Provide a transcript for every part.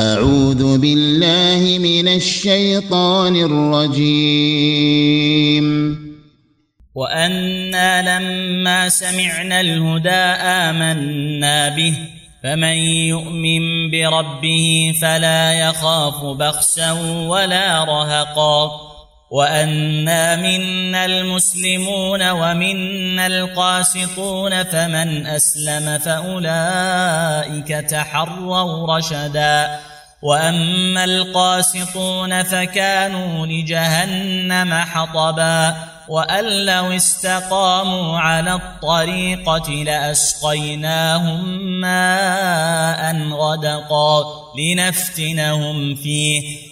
أعوذ بالله من الشيطان الرجيم. وأنا لما سمعنا الهدى آمنا به فمن يؤمن بربه فلا يخاف بخسا ولا رهقا. وأنا منا المسلمون ومنا القاسطون فمن أسلم فأولئك تحروا رشدا. وأما القاسطون فكانوا لجهنم حطبا وأن لو استقاموا على الطريقة لأسقيناهم ماء غدقا لنفتنهم فيه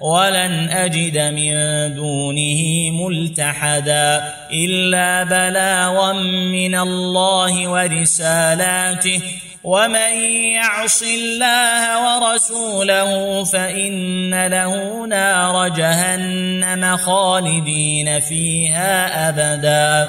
ولن أجد من دونه ملتحدا إلا بلاغا من الله ورسالاته. ومن يعص الله ورسوله فإن له نار جهنم خالدين فيها أبدا.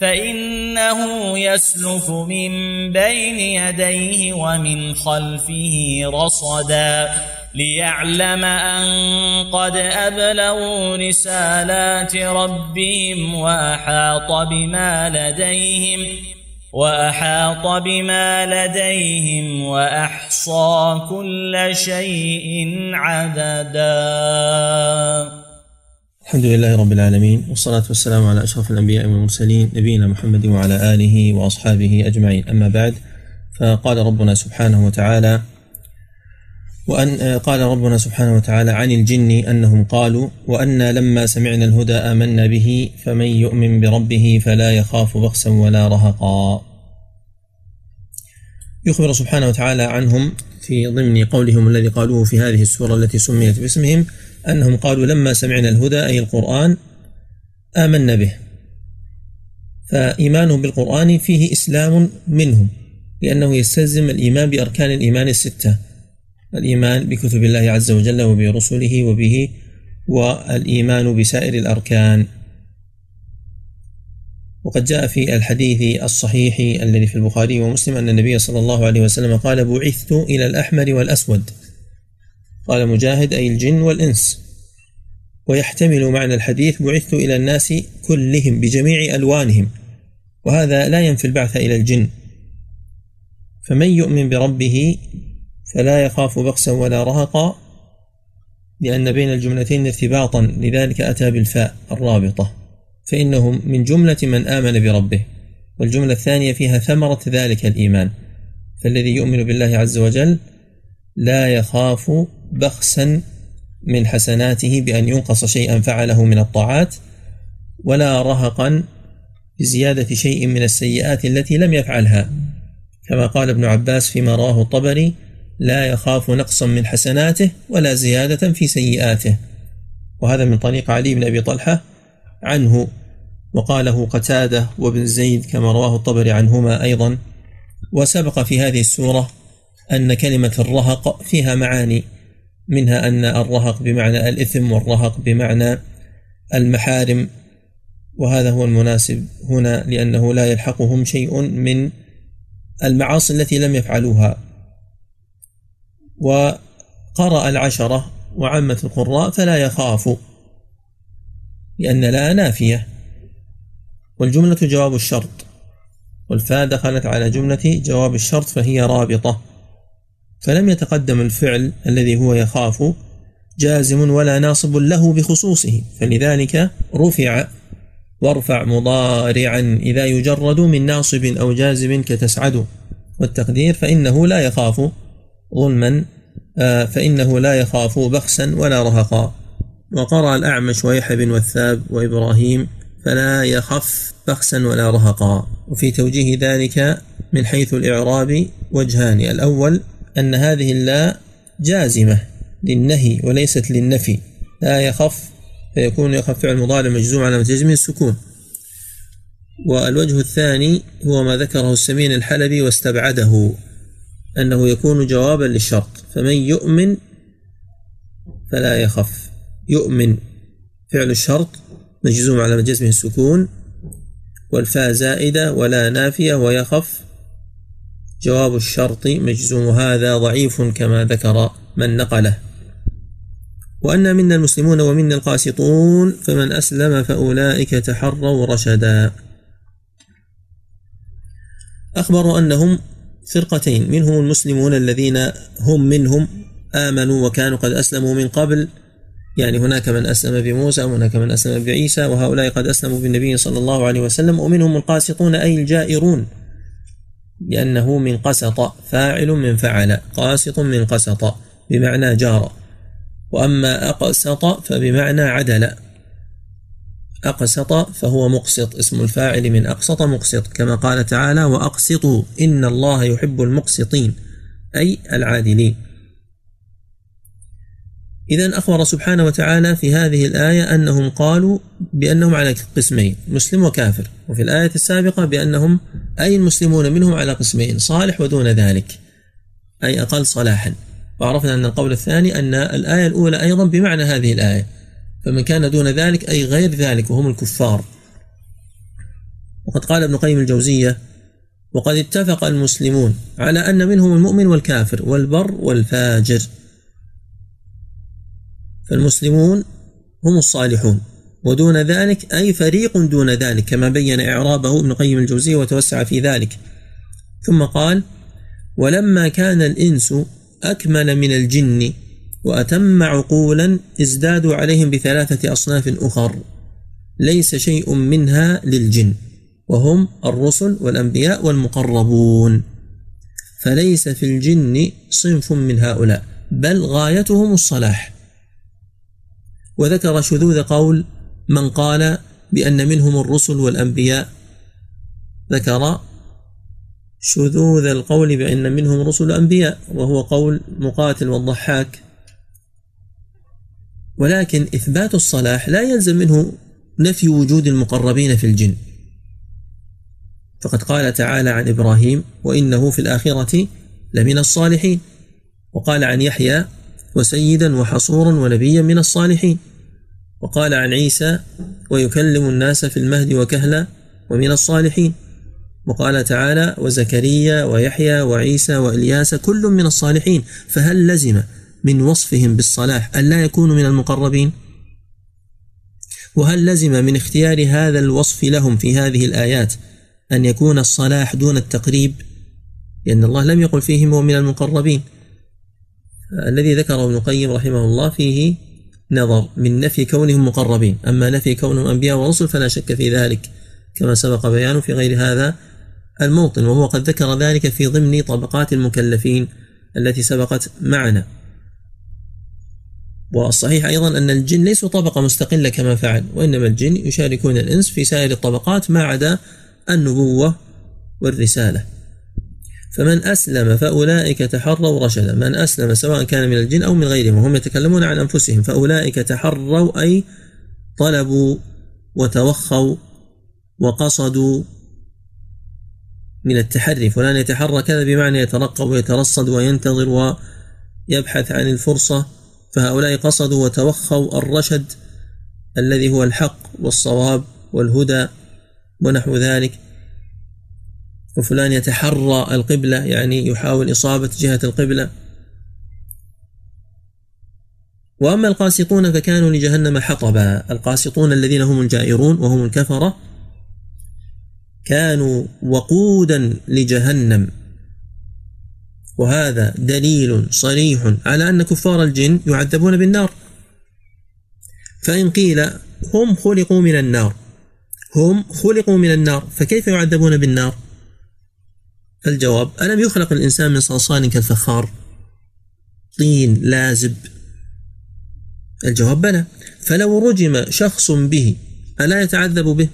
فإنه يسلك من بين يديه ومن خلفه رصدا ليعلم أن قد أبلغوا رسالات ربهم وأحاط بما لديهم وأحاط بما لديهم وأحصى كل شيء عددا الحمد لله رب العالمين والصلاة والسلام على أشرف الأنبياء والمرسلين نبينا محمد وعلى آله وأصحابه أجمعين. أما بعد فقال ربنا سبحانه وتعالى وأن قال ربنا سبحانه وتعالى عن الجن أنهم قالوا وأنا لما سمعنا الهدى آمنا به فمن يؤمن بربه فلا يخاف بخسا ولا رهقا. يخبر سبحانه وتعالى عنهم في ضمن قولهم الذي قالوه في هذه السورة التي سميت باسمهم أنهم قالوا لما سمعنا الهدى أي القرآن آمنا به. فإيمانهم بالقرآن فيه إسلام منهم لأنه يستلزم الإيمان بأركان الإيمان الستة الإيمان بكتب الله عز وجل وبرسله وبه والإيمان بسائر الأركان. وقد جاء في الحديث الصحيح الذي في البخاري ومسلم أن النبي صلى الله عليه وسلم قال بعثت إلى الأحمر والأسود قال مجاهد أي الجن والإنس. ويحتمل معنى الحديث بعثت إلى الناس كلهم بجميع ألوانهم وهذا لا ينفي البعث إلى الجن. فمن يؤمن بربه فلا يخاف بخسا ولا رهقا لأن بين الجملتين ارتباطا لذلك أتى بالفاء الرابطة. فإنه من جملة من آمن بربه. والجملة الثانية فيها ثمرة ذلك الإيمان. فالذي يؤمن بالله عز وجل لا يخاف بخسا من حسناته بأن ينقص شيئا فعله من الطاعات ولا رهقا بزيادة شيء من السيئات التي لم يفعلها. كما قال ابن عباس فيما رواه الطبري لا يخاف نقصا من حسناته ولا زيادة في سيئاته. وهذا من طريق علي بن أبي طلحة عنه. وقاله قتادة وابن زيد كما رواه الطبري عنهما أيضا. وسبق في هذه السورة أن كلمة الرهق فيها معاني منها أن الرهق بمعنى الإثم والرهق بمعنى المحارم وهذا هو المناسب هنا لأنه لا يلحقهم شيء من المعاصي التي لم يفعلوها. وقرأ العشرة وعامة القراء فلا يخاف لأن لا نافية. والجملة جواب الشرط والفاء دخلت على جملة جواب الشرط فهي رابطة. فلم يتقدم الفعل الذي هو يخاف جازم ولا ناصب له بخصوصه فلذلك رفع وارفع مضارعا إذا يجرد من ناصب أو جازم كتسعد. والتقدير فإنه لا يخاف ظلما آه، فإنه لا يخاف بخسا ولا رهقا. وقرأ الأعمش ويحيى بن وثاب وإبراهيم فلا يخف بخسا ولا رهقا. وفي توجيه ذلك من حيث الإعراب وجهان الأول أن هذه اللا جازمة للنهي وليست للنفي. لا يخف فيكون يخف فعل مضارع مجزوم على جزمه السكون. والوجه الثاني هو ما ذكره السمين الحلبي واستبعده أنه يكون جوابا للشرط. فمن يؤمن فلا يخف. يؤمن فعل الشرط مجزوم على جزمه السكون والفاء زائدة ولا نافية ويخف جواب الشرط مجزوم. هذا ضعيف كما ذكر من نقله. وأن منا المسلمون ومنا القاسطون فمن أسلم فأولئك تحروا رشدا. أخبروا أنهم فرقتين منهم المسلمون الذين هم منهم آمنوا وكانوا قد أسلموا من قبل. يعني هناك من أسلم بموسى وهناك من أسلم بعيسى وهؤلاء قد أسلموا بالنبي صلى الله عليه وسلم. ومنهم القاسطون أي الجائرون. لأنه من قسط فاعل من فعل قاسط من قسط بمعنى جار. وأما أقسط فبمعنى عدل. أقسط فهو مقسط اسم الفاعل من أقسط مقسط كما قال تعالى وأقسطوا إن الله يحب المقسطين أي العادلين. إذا أخبر سبحانه وتعالى في هذه الآية أنهم قالوا بأنهم على قسمين مسلم وكافر. وفي الآية السابقة بأنهم أي المسلمون منهم على قسمين صالح ودون ذلك أي أقل صلاحا. وعرفنا أن القول الثاني أن الآية الأولى أيضا بمعنى هذه الآية. فمن كان دون ذلك أي غير ذلك وهم الكفار. وقد قال ابن قيم الجوزية وقد اتفق المسلمون على أن منهم المؤمن والكافر والبر والفاجر. فالمسلمون هم الصالحون. ودون ذلك أي فريق دون ذلك كما بين إعرابه ابن قيم الجوزية وتوسع في ذلك. ثم قال ولما كان الإنس أكمل من الجن وأتم عقولا ازدادوا عليهم بثلاثة أصناف أخر ليس شيء منها للجن وهم الرسل والأنبياء والمقربون. فليس في الجن صنف من هؤلاء بل غايتهم الصلاح. وذكر شذوذ قول من قال بأن منهم الرسل والأنبياء. ذكر شذوذ القول بأن منهم رسل أنبياء وهو قول مقاتل والضحاك. ولكن إثبات الصلاح لا يلزم منه نفي وجود المقربين في الجن. فقد قال تعالى عن إبراهيم وإنه في الآخرة لمن الصالحين وقال عن يحيى وسيدا وحصورا ونبيا من الصالحين. وقال عن عيسى ويكلم الناس في المهد وكهلا ومن الصالحين. وقال تعالى وزكريا ويحيى وعيسى وإلياس كل من الصالحين. فهل لزم من وصفهم بالصلاح أن لا يكونوا من المقربين؟ وهل لزم من اختيار هذا الوصف لهم في هذه الآيات أن يكون الصلاح دون التقريب؟ لأن الله لم يقل فيهم ومن المقربين. الذي ذكره ابن القيم رحمه الله فيه نظر من نفي كونهم مقربين. أما نفي كونهم أنبياء ورسل فلا شك في ذلك كما سبق بيانه في غير هذا الموطن. وهو قد ذكر ذلك في ضمن طبقات المكلفين التي سبقت معنا. والصحيح أيضا أن الجن ليسوا طبقة مستقلة كما فعل وإنما الجن يشاركون الإنس في سائر الطبقات ما عدا النبوة والرسالة. فمن أسلم فأولئك تحروا رشدا. من أسلم سواء كان من الجن أو من غيرهم وهم يتكلمون عن أنفسهم فأولئك تحروا أي طلبوا وتوخوا وقصدوا من التحري. فلان يتحرى كذا بمعنى يترقب ويترصد وينتظر ويبحث عن الفرصة فهؤلاء قصدوا وتوخوا الرشد الذي هو الحق والصواب والهدى ونحو ذلك. وفلان يتحرى القبلة يعني يحاول إصابة جهة القبلة. وأما القاسطون فكانوا لجهنم حطبا. القاسطون الذين هم الجائرون وهم الكفرة كانوا وقودا لجهنم. وهذا دليل صريح على أن كفار الجن يعذبون بالنار. فإن قيل هم خلقوا من النار هم خلقوا من النار فكيف يعذبون بالنار؟ الجواب ألم يخلق الإنسان من صلصال كالفخار؟ طين لازب. الجواب بلى. فلو رجم شخص به ألا يتعذب به؟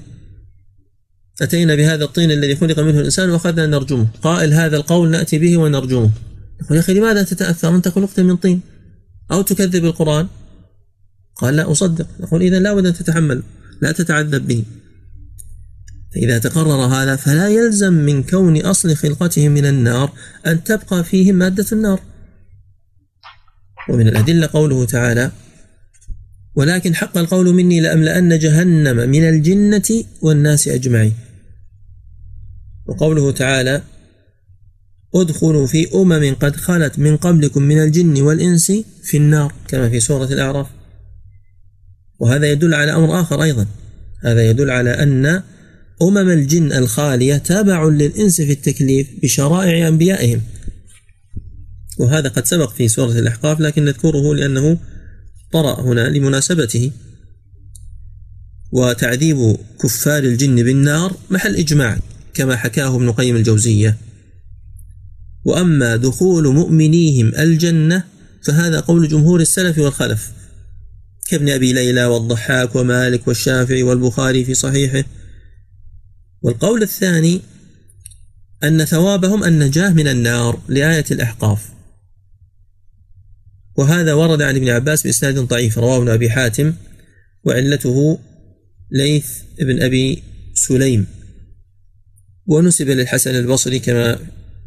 أتينا بهذا الطين الذي خلق منه الإنسان وأخذنا نرجمه. قائل هذا القول نأتي به ونرجمه. يقول يا أخي لماذا تتأثر؟ أنت خلقت من طين. أو تكذب القرآن؟ قال لا أصدق. نقول إذا لا بد أن تتحمل. لا تتعذب به. فإذا تقرر هذا فلا يلزم من كون أصل خلقتهم من النار أن تبقى فيهم مادة النار. ومن الأدلة قوله تعالى ولكن حق القول مني لأملأن جهنم من الجنة والناس أجمعين وقوله تعالى ادخلوا في أمم قد خلت من قبلكم من الجن والإنس في النار كما في سورة الأعراف. وهذا يدل على أمر آخر أيضا. هذا يدل على أن أمم الجن الخالية تابع للإنس في التكليف بشرائع أنبيائهم. وهذا قد سبق في سورة الأحقاف لكن نذكره لأنه طرأ هنا لمناسبته. وتعذيب كفار الجن بالنار محل إجماع كما حكاه ابن قيم الجوزية. وأما دخول مؤمنيهم الجنة فهذا قول جمهور السلف والخلف. كابن أبي ليلى والضحاك ومالك والشافعي والبخاري في صحيحه. والقول الثاني أن ثوابهم النجاة من النار لآية الأحقاف. وهذا ورد عن ابن عباس بإسناد ضعيف رواه ابن أبي حاتم وعلته ليث ابن أبي سليم. ونسب للحسن البصري كما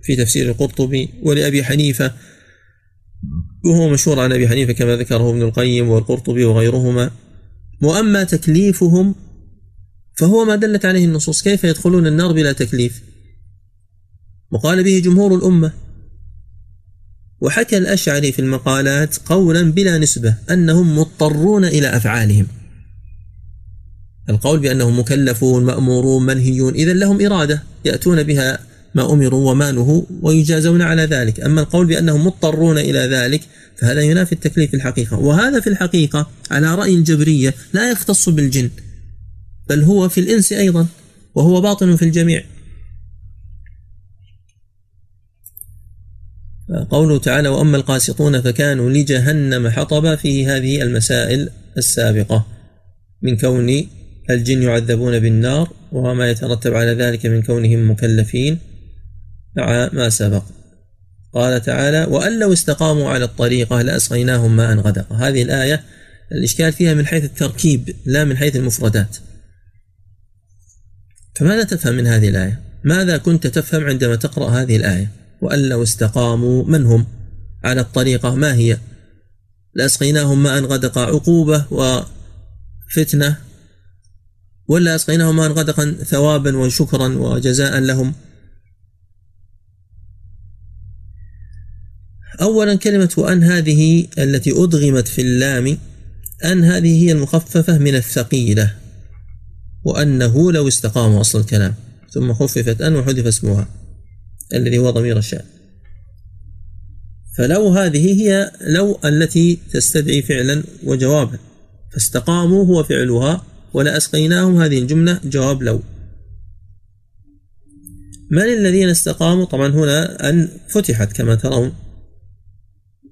في تفسير القرطبي ولأبي حنيفة وهو مشهور عن أبي حنيفة كما ذكره ابن القيم والقرطبي وغيرهما. وأما تكليفهم فهو ما دلت عليه النصوص كيف يدخلون النار بلا تكليف؟ وقال به جمهور الأمة. وحكى الأشعري في المقالات قولا بلا نسبة أنهم مضطرون إلى أفعالهم. القول بأنهم مكلفون مأمورون منهيون إذا لهم إرادة يأتون بها ما أمروا وما نهوا ويجازون على ذلك. أما القول بأنهم مضطرون إلى ذلك فهذا ينافي التكليف في الحقيقة. وهذا في الحقيقة على رأي الجبرية لا يختص بالجن. بل هو في الإنس أيضا وهو باطن في الجميع. قوله تعالى وأما القاسطون فكانوا لجهنم حطبا فيه هذه المسائل السابقة من كون الجن يعذبون بالنار وما يترتب على ذلك من كونهم مكلفين مع ما سبق. قال تعالى وأن لو استقاموا على الطريقة لأسقيناهم ماء غدقا. هذه الآية الإشكال فيها من حيث التركيب لا من حيث المفردات. فماذا تفهم من هذه الآية؟ ماذا كنت تفهم عندما تقرأ هذه الآية؟ وأن لو استقاموا من هم؟ على الطريقة ما هي؟ لأسقيناهم ماء غدقا عقوبة وفتنة؟ ولا أسقيناهم ماء غدقا ثوابا وشكرا وجزاء لهم؟ أولا كلمة وأن هذه التي أدغمت في اللام أن هذه هي المخففة من الثقيلة. وأنه لو استقاموا أصل الكلام ثم خففت أن وحذف اسمها الذي هو ضمير الشأن. فلو هذه هي لو التي تستدعي فعلا وجوابا فاستقاموا هو فعلها ولأسقيناهم هذه الجملة جواب لو. من الذين استقاموا؟ طبعا هنا أن فتحت كما ترون.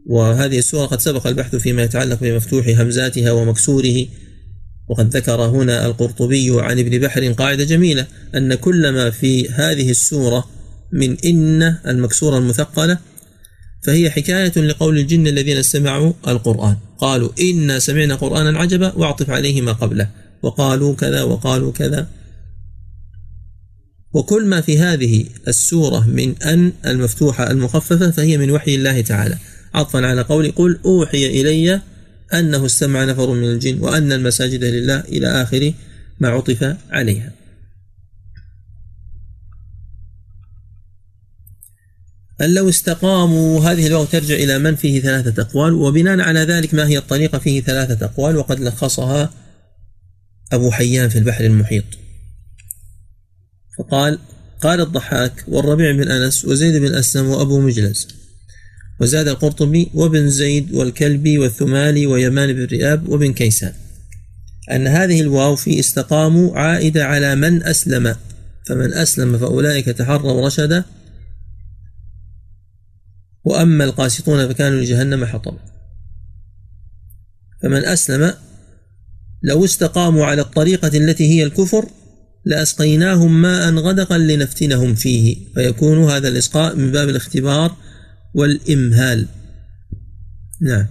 وهذه السورة قد سبق البحث فيما يتعلق بمفتوح همزاتها ومكسوره وقد ذكر هنا القرطبي عن ابن بحر قاعدة جميلة أن كل ما في هذه السورة من إن المكسورة المثقلة فهي حكاية لقول الجن الذين استمعوا القرآن. قالوا إنا سمعنا قرآنا عجبا واعطف عليه ما قبله. وقالوا كذا وقالوا كذا. وكل ما في هذه السورة من أن المفتوحة المخففة فهي من وحي الله تعالى. عطفا على قول قل أوحي إلي أنه استمع نفر من الجن وأن المساجد لله إلى آخر ما عطف عليها. أن لو استقاموا هذه الواو ترجع إلى من فيه ثلاثة أقوال وبناء على ذلك ما هي الطريقة فيه ثلاثة أقوال وقد لخصها أبو حيان في البحر المحيط. فقال قال الضحاك والربيع بن أنس وزيد بن أسلم وأبو مجلس وزاد القرطبي وابن زيد والكلبي والثمالي ويمان بن رئاب وابن كيسان. أن هذه الواو في استقاموا عائدة على من أسلم. فمن أسلم فأولئك تحروا رشدا. وأما القاسطون فكانوا لجهنم حطبا. فمن أسلم لو استقاموا على الطريقة التي هي الكفر لأسقيناهم ماء غدقا لنفتنهم فيه. فيكون هذا الإسقاء من باب الاختبار والإمهال. نعم.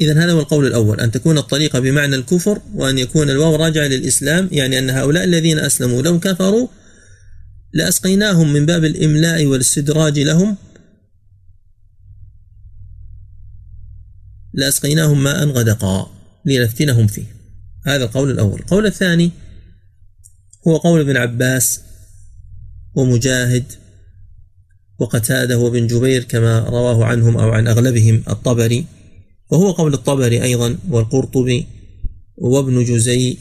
إذا هذا هو القول الأول أن تكون الطريقة بمعنى الكفر وأن يكون الواو راجع للإسلام يعني أن هؤلاء الذين أسلموا لو كفروا لأسقيناهم من باب الإملاء والاستدراج لهم. لأسقيناهم ماء غدقا لنفتنهم فيه. هذا القول الأول. القول الثاني هو قول ابن عباس ومجاهد وقتاده وابن جبير كما رواه عنهم أو عن أغلبهم الطبري وهو قول الطبري أيضا والقرطبي وابن جزي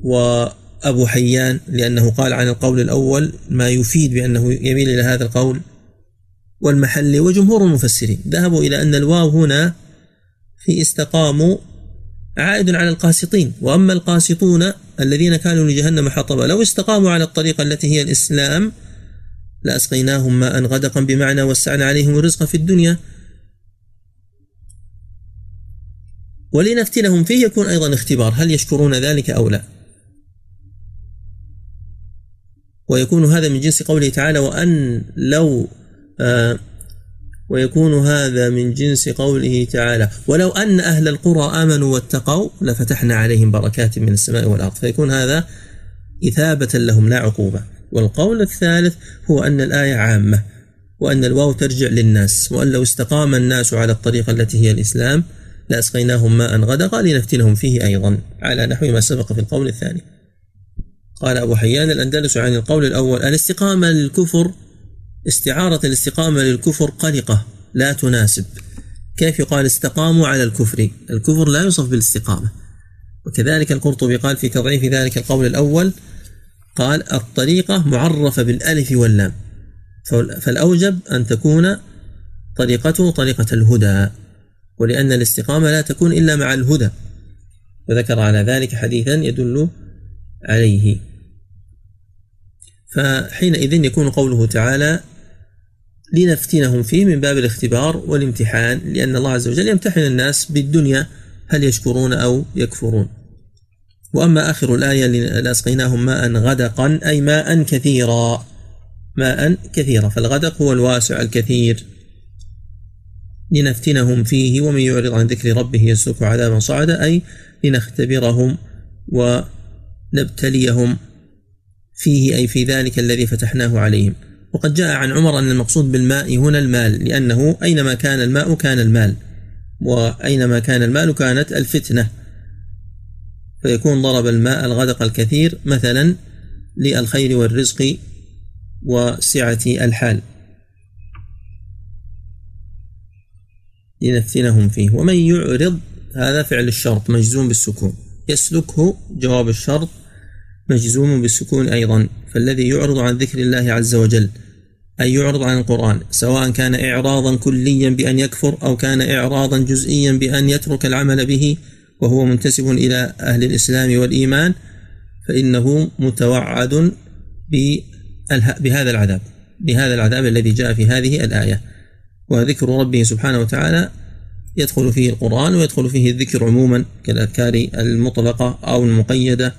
وأبو حيان لأنه قال عن القول الأول ما يفيد بأنه يميل إلى هذا القول والمحلي وجمهور المفسرين. ذهبوا إلى أن الواو هنا في استقاموا عائد على القاسطين وأما القاسطون الذين كانوا لجهنم حطبا لو استقاموا على الطريقة التي هي الإسلام لأسقيناهم ماء غدقا بمعنى وسعنا عليهم الرزق في الدنيا. ولنفتنهم فيه يكون أيضا اختبار هل يشكرون ذلك أو لا؟ ويكون هذا من جنس قوله تعالى وأن لو آه ويكون هذا من جنس قوله تعالى ولو أن أهل القرى آمنوا واتقوا لفتحنا عليهم بركات من السماء والأرض فيكون هذا إثابة لهم لا عقوبة. والقول الثالث هو أن الآية عامة وأن الواو ترجع للناس وأن لو استقام الناس على الطريقة التي هي الإسلام لأسقيناهم ماء غدقا لنفتنهم فيه أيضا. على نحو ما سبق في القول الثاني. قال أبو حيان الأندلس عن القول الأول الاستقامة للكفر استعارة الاستقامة للكفر قلقة لا تناسب. كيف يقال استقاموا على الكفر؟ الكفر لا يوصف بالاستقامة. وكذلك القرطبي قال في تضعيف ذلك القول الأول قال الطريقة معرفة بالألف واللام. فالأوجب أن تكون طريقته طريقة الهدى ولأن الاستقامة لا تكون إلا مع الهدى. وذكر على ذلك حديثا يدل عليه. فحينئذ يكون قوله تعالى لنفتنهم فيه من باب الاختبار والامتحان لأن الله عز وجل يمتحن الناس بالدنيا هل يشكرون أو يكفرون. وأما آخر الآية لأسقيناهم ماء غدقا أي ماء كثيرا ماء كثيرا. فالغدق هو الواسع الكثير لنفتنهم فيه ومن يعرض عن ذكر ربه يسلك عذابا صعدا أي لنختبرهم ونبتليهم فيه أي في ذلك الذي فتحناه عليهم. وقد جاء عن عمر أن المقصود بالماء هنا المال لأنه أينما كان الماء كان المال وأينما كان المال كانت الفتنة. فيكون ضرب الماء الغدق الكثير مثلا للخير والرزق وسعة الحال. لنفتنهم فيه. ومن يعرض هذا فعل الشرط مجزوم بالسكون. يسلكه جواب الشرط مجزوم بالسكون أيضا. فالذي يعرض عن ذكر الله عز وجل أي يعرض عن القرآن سواء كان إعراضا كليا بأن يكفر أو كان إعراضا جزئيا بأن يترك العمل به وهو منتسب إلى أهل الإسلام والإيمان فإنه متوعد بهذا العذاب بهذا العذاب الذي جاء في هذه الآية. وذكر ربه سبحانه وتعالى يدخل فيه القرآن ويدخل فيه الذكر عموما كالأذكار المطلقة أو المقيدة.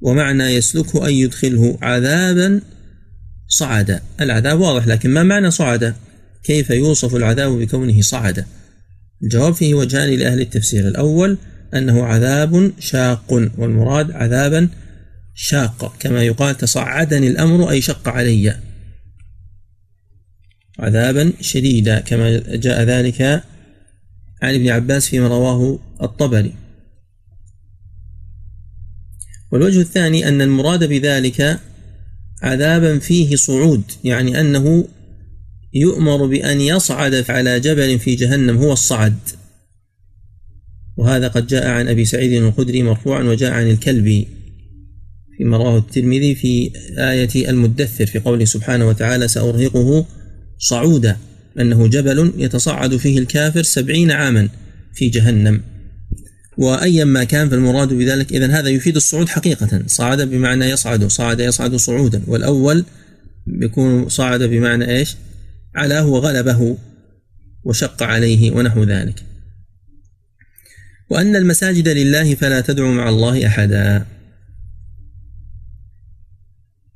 ومعنى يسلكه أن يدخله عذابا صعدا. العذاب واضح لكن ما معنى صعدا؟ كيف يوصف العذاب بكونه صعدا؟ الجواب فيه وجهان لأهل التفسير. الأول أنه عذاب شاق والمراد عذابا شاق كما يقال تصعدني الأمر أي شق علي. عذابا شديدا كما جاء ذلك عن ابن عباس فيما رواه الطبري. والوجه الثاني أن المراد بذلك عذابا فيه صعود يعني أنه يؤمر بأن يصعد على جبل في جهنم هو الصعد. وهذا قد جاء عن أبي سعيد الخدري مرفوعا وجاء عن الكلبي فيما رواه الترمذي في آية المدثر في قوله سبحانه وتعالى سأرهقه صعودا أنه جبل يتصعد فيه الكافر سبعين عاما في جهنم. وأيا ما كان فالمراد بذلك إذا هذا يفيد الصعود حقيقة. صعد بمعنى يصعد صعد يصعد صعودا والأول يكون صعد بمعنى إيش؟ علاه وغلبه وشق عليه ونحو ذلك. وأن المساجد لله فلا تدعوا مع الله أحدا.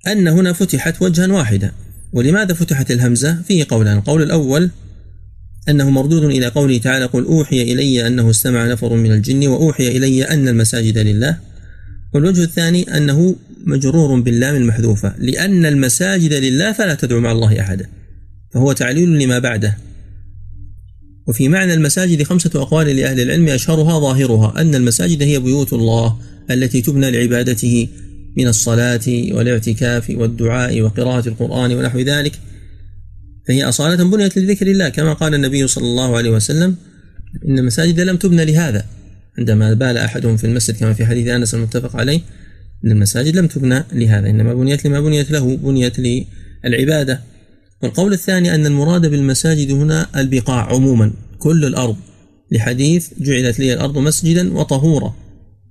أن هنا فتحت وجها واحدا. ولماذا فتحت الهمزة؟ فيه قولان القول الأول أنه مردود إلى قوله تعالى قل أوحي إلي أنه استمع نفر من الجن وأوحي إلي أن المساجد لله. والوجه الثاني أنه مجرور باللام المحذوفة. لأن المساجد لله فلا تدعو مع الله أحدا. فهو تعليل لما بعده. وفي معنى المساجد خمسة أقوال لأهل العلم أشهرها ظاهرها أن المساجد هي بيوت الله التي تبنى لعبادته من الصلاة والاعتكاف والدعاء وقراءة القرآن ونحو ذلك. فهي أصالة بنيت لذكر الله كما قال النبي صلى الله عليه وسلم إن المساجد لم تبنى لهذا. عندما بال أحدهم في المسجد كما في حديث أنس المتفق عليه أن المساجد لم تبنى لهذا إنما بنيت لما بنيت له بنيت للعبادة. والقول الثاني أن المراد بالمساجد هنا البقاع عموما كل الأرض. لحديث جعلت لي الأرض مسجدا وطهورا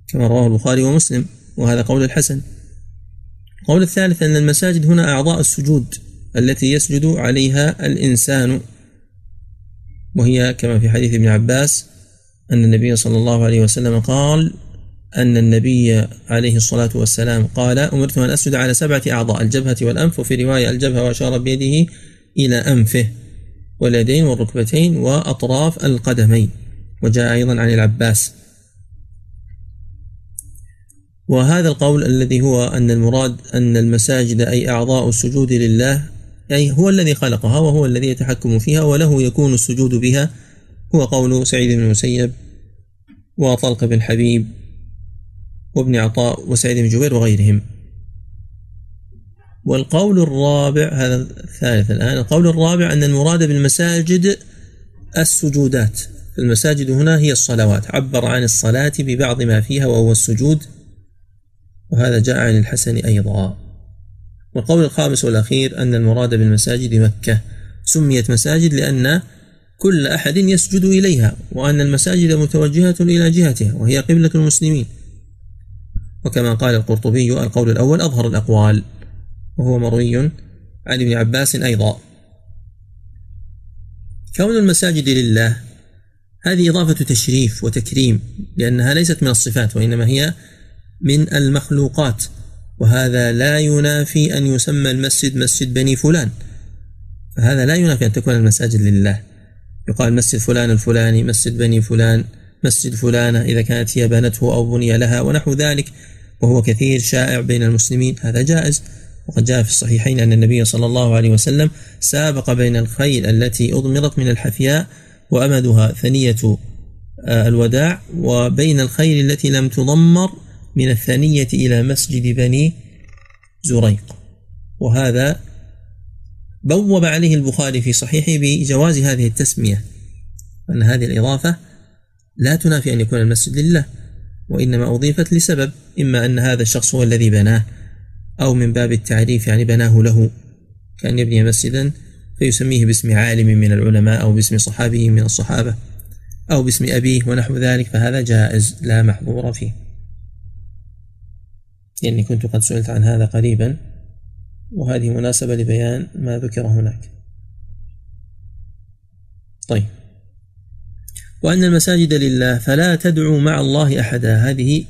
كما رواه البخاري ومسلم وهذا قول الحسن. القول الثالث أن المساجد هنا أعضاء السجود التي يسجد عليها الإنسان. وهي كما في حديث ابن عباس أن النبي صلى الله عليه وسلم قال أن النبي عليه الصلاة والسلام قال أمرت أن أسجد على سبعة أعضاء الجبهة والأنف وفي رواية الجبهة وأشار بيده إلى أنفه واليدين والركبتين وأطراف القدمين. وجاء أيضا عن العباس. وهذا القول الذي هو أن المراد أن المساجد أي أعضاء السجود لله أي هو الذي خلقها وهو الذي يتحكم فيها وله يكون السجود بها هو قول سعيد بن المسيب وطلق بن حبيب. وابن عطاء وسعيد بن جبير وغيرهم. والقول الرابع هذا الثالث الآن القول الرابع أن المراد بالمساجد السجودات. المساجد هنا هي الصلوات عبر عن الصلاة ببعض ما فيها وهو السجود وهذا جاء عن الحسن أيضا. والقول الخامس والأخير أن المراد بالمساجد مكة. سميت مساجد لأن كل أحد يسجد إليها وأن المساجد متوجهة إلى جهتها وهي قبلة المسلمين. وكما قال القرطبي القول الأول أظهر الأقوال وهو مروي عن ابن عباس أيضا. كون المساجد لله هذه إضافة تشريف وتكريم لأنها ليست من الصفات وإنما هي من المخلوقات وهذا لا ينافي أن يسمى المسجد مسجد بني فلان. فهذا لا ينافي أن تكون المساجد لله. يقال مسجد فلان الفلاني مسجد بني فلان. مسجد فلانة إذا كانت هي بنته أو بني لها ونحو ذلك وهو كثير شائع بين المسلمين. هذا جائز. وقد جاء في الصحيحين أن النبي صلى الله عليه وسلم سابق بين الخيل التي أضمرت من الحفياء وأمدها ثنية آه، الوداع وبين الخيل التي لم تضمر من الثانية إلى مسجد بني زريق. وهذا بوب عليه البخاري في صحيحه بجواز هذه التسمية. أن هذه الإضافة لا تنافي أن يكون المسجد لله وإنما أضيفت لسبب إما أن هذا الشخص هو الذي بناه أو من باب التعريف يعني بناه له كأن يبني مسجدا فيسميه باسم عالم من العلماء أو باسم صحابي من الصحابة أو باسم أبيه ونحو ذلك فهذا جائز لا محظور فيه. لأني كنت قد سئلت عن هذا قريبا وهذه مناسبة لبيان ما ذكر هناك. طيب. وأن المساجد لله فلا تدعو مع الله أحدا. هذه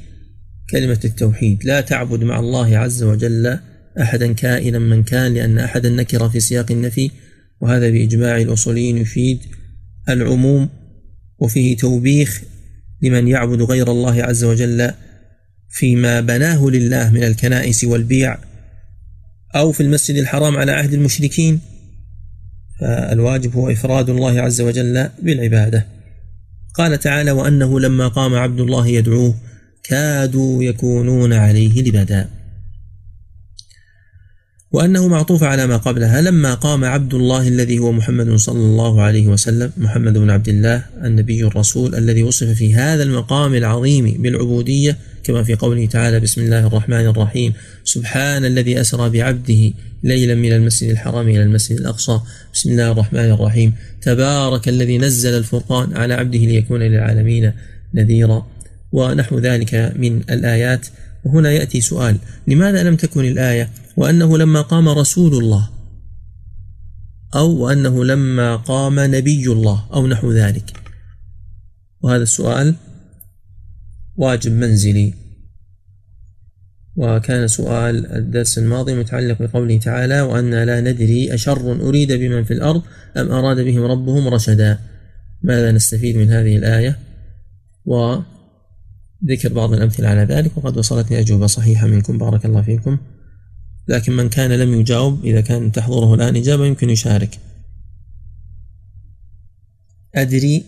كلمة التوحيد. لا تعبد مع الله عز وجل أحدا كائنا من كان لأن أحدا نكر في سياق النفي وهذا بإجماع الأصوليين يفيد العموم وفيه توبيخ لمن يعبد غير الله عز وجل فيما بناه لله من الكنائس والبيع أو في المسجد الحرام على عهد المشركين. فالواجب هو إفراد الله عز وجل بالعبادة. قال تعالى وأنه لما قام عبد الله يدعوه كادوا يكونون عليه لبدا. وأنه معطوف على ما قبلها لما قام عبد الله الذي هو محمد صلى الله عليه وسلم محمد بن عبد الله النبي الرسول الذي وصف في هذا المقام العظيم بالعبودية كما في قوله تعالى بسم الله الرحمن الرحيم. سبحان الذي أسرى بعبده ليلا من المسجد الحرام إلى المسجد الأقصى. بسم الله الرحمن الرحيم. تبارك الذي نزل الفرقان على عبده ليكون للعالمين نذيرا. ونحو ذلك من الآيات. وهنا يأتي سؤال. لماذا لم تكن الآية وأنه لما قام رسول الله أو وأنه لما قام نبي الله أو نحو ذلك؟ وهذا السؤال واجب منزلي. وكان سؤال الدرس الماضي متعلق بقوله تعالى وأنا لا ندري أشر أريد بمن في الأرض أم أراد بهم ربهم رشدا. ماذا نستفيد من هذه الآية؟ وذكر بعض الأمثلة على ذلك وقد وصلتني أجوبة صحيحة منكم. بارك الله فيكم. لكن من كان لم يجاوب إذا كان تحضره الآن إجابة يمكن يشارك. أدري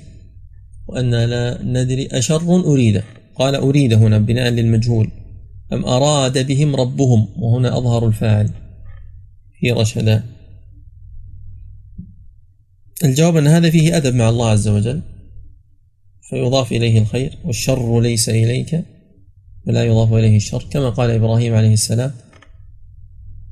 وأن لا ندري أشر أريد قال أريد هنا بناء للمجهول. أم أراد بهم ربهم؟ وهنا أظهر الفاعل. في رشدا الجواب أن هذا فيه أدب مع الله عز وجل. فيضاف إليه الخير. والشر ليس إليك ولا يضاف إليه الشر. كما قال إبراهيم عليه السلام.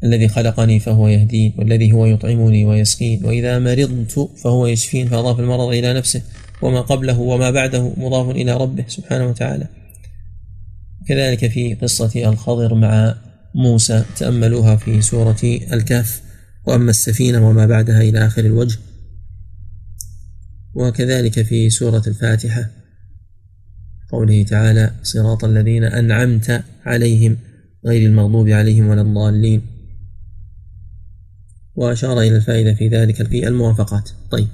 الذي خلقني فهو يهدين والذي هو يطعمني ويسقين وإذا مرضت فهو يشفين. فأضاف المرض إلى نفسه. وما قبله وما بعده مضاف إلى ربه سبحانه وتعالى. كذلك في قصة الخضر مع موسى تأملوها في سورة الكهف. وأما السفينة وما بعدها إلى آخر الوجه. وكذلك في سورة الفاتحة. قوله تعالى صراط الذين أنعمت عليهم غير المغضوب عليهم ولا الضالين. وأشار إلى الفائدة في ذلك في الموافقات. طيب.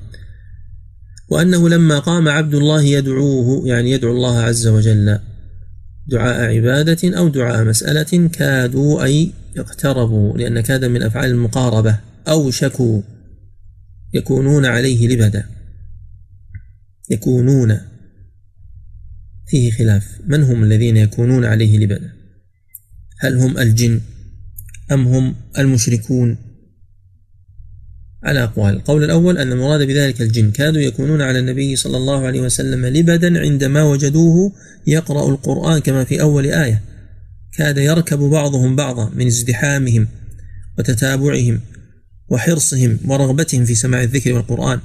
وأنه لما قام عبد الله يدعوه يعني يدعو الله عز وجل دعاء عبادة أو دعاء مسألة كادوا أي اقتربوا لأن كاد من أفعال المقاربة أو شكوا يكونون عليه لبدا. يكونون. فيه خلاف. من هم الذين يكونون عليه لبدا؟ هل هم الجن أم هم المشركون؟ على أقوال. القول الأول أن المراد بذلك الجن. كادوا يكونون على النبي صلى الله عليه وسلم لبدا عندما وجدوه يقرأ القرآن كما في أول آية. كاد يركب بعضهم بعضا من ازدحامهم وتتابعهم وحرصهم ورغبتهم في سماع الذكر والقرآن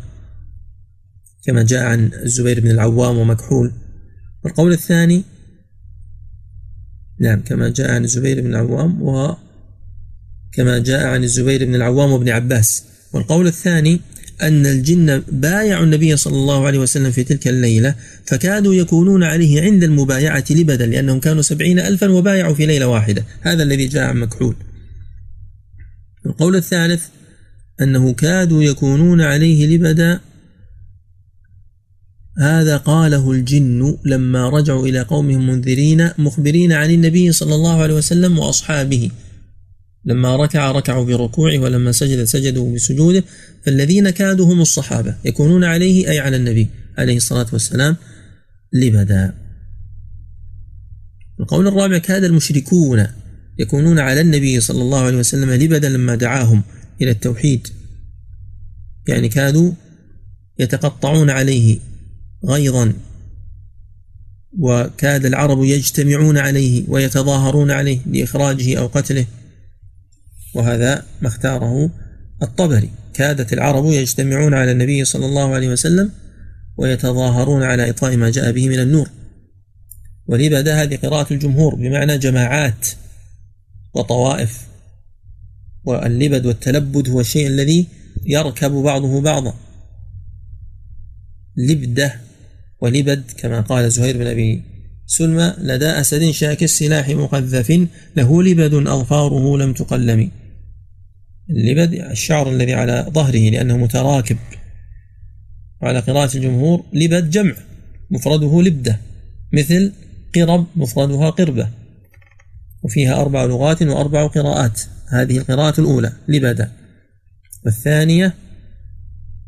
كما جاء عن الزبير بن العوام ومكحول. والقول الثاني نعم كما جاء عن الزبير بن العوام وكما جاء عن الزبير بن العوام وابن عباس. والقول الثاني أن الجن بايعوا النبي صلى الله عليه وسلم في تلك الليلة فكادوا يكونون عليه عند المبايعة لبدا لأنهم كانوا سبعين ألفا وبايعوا في ليلة واحدة. هذا الذي جاء عن مكحول. القول الثالث أنه كادوا يكونون عليه لبدا. هذا قاله الجن لما رجعوا إلى قومهم منذرين مخبرين عن النبي صلى الله عليه وسلم وأصحابه. لما ركع ركعوا بركوعه ولما سجد سجدوا بسجوده فالذين كادوا هم الصحابة يكونون عليه أي على النبي عليه الصلاة والسلام لبدا. القول الرابع كاد المشركون يكونون على النبي صلى الله عليه وسلم لبدا لما دعاهم إلى التوحيد. يعني كادوا يتقطعون عليه غيظا وكاد العرب يجتمعون عليه ويتظاهرون عليه لإخراجه أو قتله. وهذا ما اختاره الطبري. كادت العرب يجتمعون على النبي صلى الله عليه وسلم ويتظاهرون على إطاء ما جاء به من النور. ولبدا هذه قراءة الجمهور بمعنى جماعات وطوائف واللبد والتلبد هو الشيء الذي يركب بعضه بعضا. لبدة ولبد كما قال زهير بن أبي سلمى لدى أسد شاك السلاح مقذف له لبد أظفاره لم تقلم اللبد الشعر الذي على ظهره لأنه متراكب. وعلى قراءة الجمهور لبد جمع مفرده لبدة مثل قرب مفردها قربة. وفيها أربع لغات وأربع قراءات هذه القراءة الأولى لبدة والثانية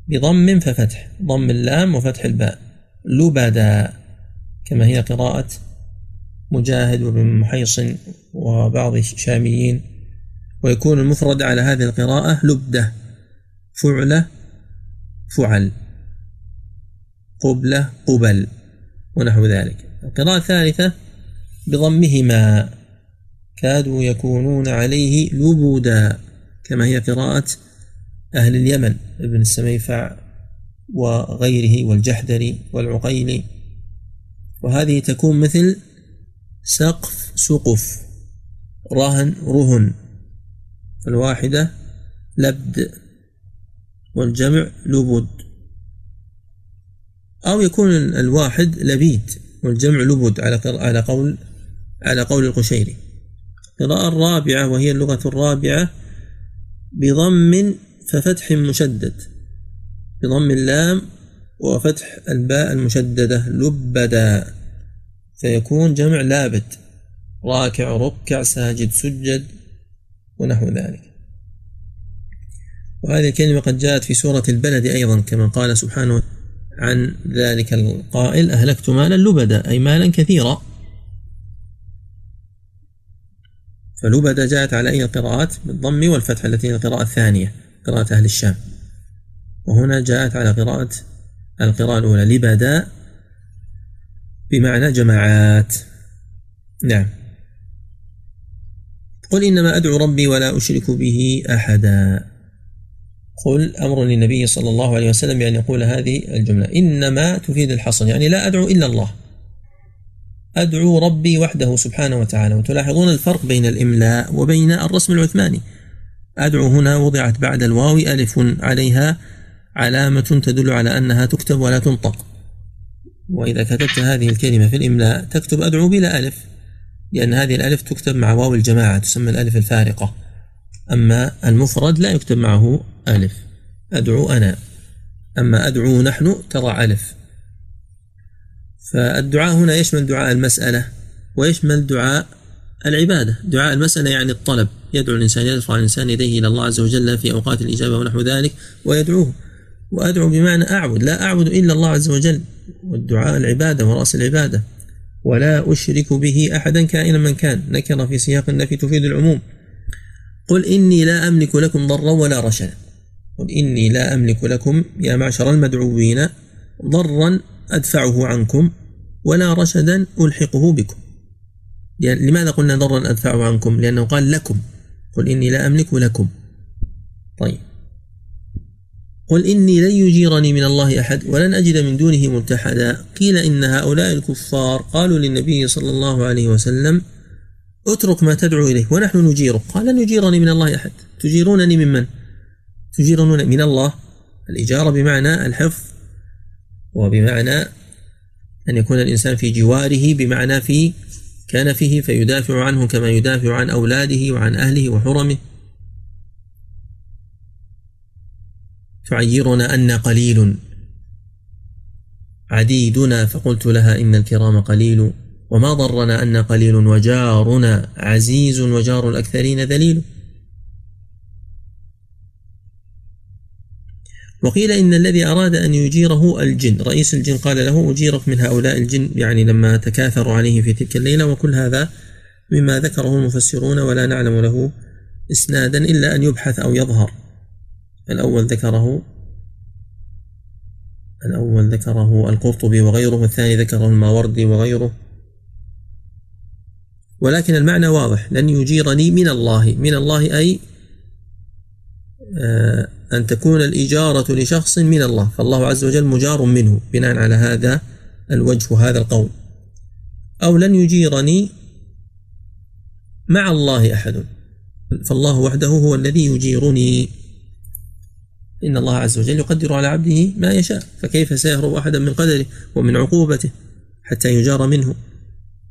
بضم ففتح ضم اللام وفتح الباء. لبدا كما هي قراءة مجاهد وابن محيصن وبعض الشاميين. ويكون المفرد على هذه القراءة لبدة فعلة فعل قبلة قبل ونحو ذلك. القراءة الثالثة بضمهما كادوا يكونون عليه لبودا كما هي قراءة أهل اليمن ابن السميفع وغيره والجحدري والعقيلي. وهذه تكون مثل سقف سقف رهن رهن. الواحدة لبد والجمع لبد. أو يكون الواحد لبيد والجمع لبد على على قول على قول القشيري. القراءة الرابعة وهي اللغة الرابعة بضم ففتح مشدد. بضم اللام وفتح الباء المشددة لبدا. فيكون جمع لابد. راكع ركع ساجد سجد. ونحو ذلك. وهذه الكلمة قد جاءت في سورة البلد أيضا كما قال سبحانه عن ذلك القائل أهلكت مالا لبدا أي مالا كثيرا. فلبدا جاءت على أي القراءات بالضم والفتح التي هي القراءة الثانية قراءة أهل الشام. وهنا جاءت على قراءة القراءة الأولى لبدا بمعنى جماعات. نعم. قل إنما أدعو ربي ولا أشرك به أحدا. قل أمر للنبي صلى الله عليه وسلم بأن يقول هذه الجملة. إنما تفيد الحصر يعني لا أدعو إلا الله. أدعو ربي وحده سبحانه وتعالى. وتلاحظون الفرق بين الإملاء وبين الرسم العثماني. أدعو هنا وضعت بعد الواو ألف عليها علامة تدل على أنها تكتب ولا تنطق. وإذا كتبت هذه الكلمة في الإملاء تكتب أدعو بلا ألف. لأن هذه الألف تكتب مع واو الجماعة تسمى الألف الفارقة. أما المفرد لا يكتب معه ألف. أدعو أنا. أما أدعو نحن تضع ألف. فالدعاء هنا يشمل دعاء المسألة ويشمل دعاء العبادة. دعاء المسألة يعني الطلب. يدعو الإنسان يرفع الإنسان يديه إلى الله عز وجل في أوقات الإجابة ونحو ذلك ويدعوه. وأدعو بمعنى أعبد. لا أعبد إلا الله عز وجل. والدعاء العبادة ورأس العبادة. ولا أشرك به أحدا كائنا من كان. نكر في سياق النفي تفيد العموم. قل إني لا أملك لكم ضرا ولا رشدا. قل إني لا أملك لكم يا معشر المدعوين ضرا أدفعه عنكم ولا رشدا ألحقه بكم. يعني لماذا قلنا ضرا أدفعه عنكم؟ لأنه قال لكم. قل إني لا أملك لكم. طيب. قل إني لن يجيرني من الله أحد ولن أجد من دونه ملتحدا. قيل إن هؤلاء الكفار قالوا للنبي صلى الله عليه وسلم اترك ما تدعو إليه ونحن نجيرك قال لن يجيرني من الله أحد. تجيرونني ممن تجيرون من الله. الإجارة بمعنى الحفظ وبمعنى أن يكون الإنسان في جواره بمعنى في كان فيه فيدافع عنه كما يدافع عن أولاده وعن أهله وحرمه. تعيرنا أن قليل. عديدنا فقلت لها إن الكرام قليل. وما ضرنا أن قليل وجارنا عزيز وجار الأكثرين ذليل. وقيل إن الذي أراد أن يجيره الجن. رئيس الجن قال له أجيرك من هؤلاء الجن يعني لما تكاثروا عليه في تلك الليلة وكل هذا مما ذكره المفسرون ولا نعلم له إسنادا إلا أن يبحث أو يظهر. الأول ذكره الأول ذكره القرطبي وغيره والثاني ذكره الماوردي وغيره. ولكن المعنى واضح لن يجيرني من الله من الله أي آه، أن تكون الإجارة لشخص من الله. فالله عز وجل مجار منه بناء على هذا الوجه وهذا القول. أو لن يجيرني مع الله أحد. فالله وحده هو الذي يجيرني. إن الله عز وجل يقدر على عبده ما يشاء فكيف سيهرب أحدا من قدره ومن عقوبته حتى يجار منه؟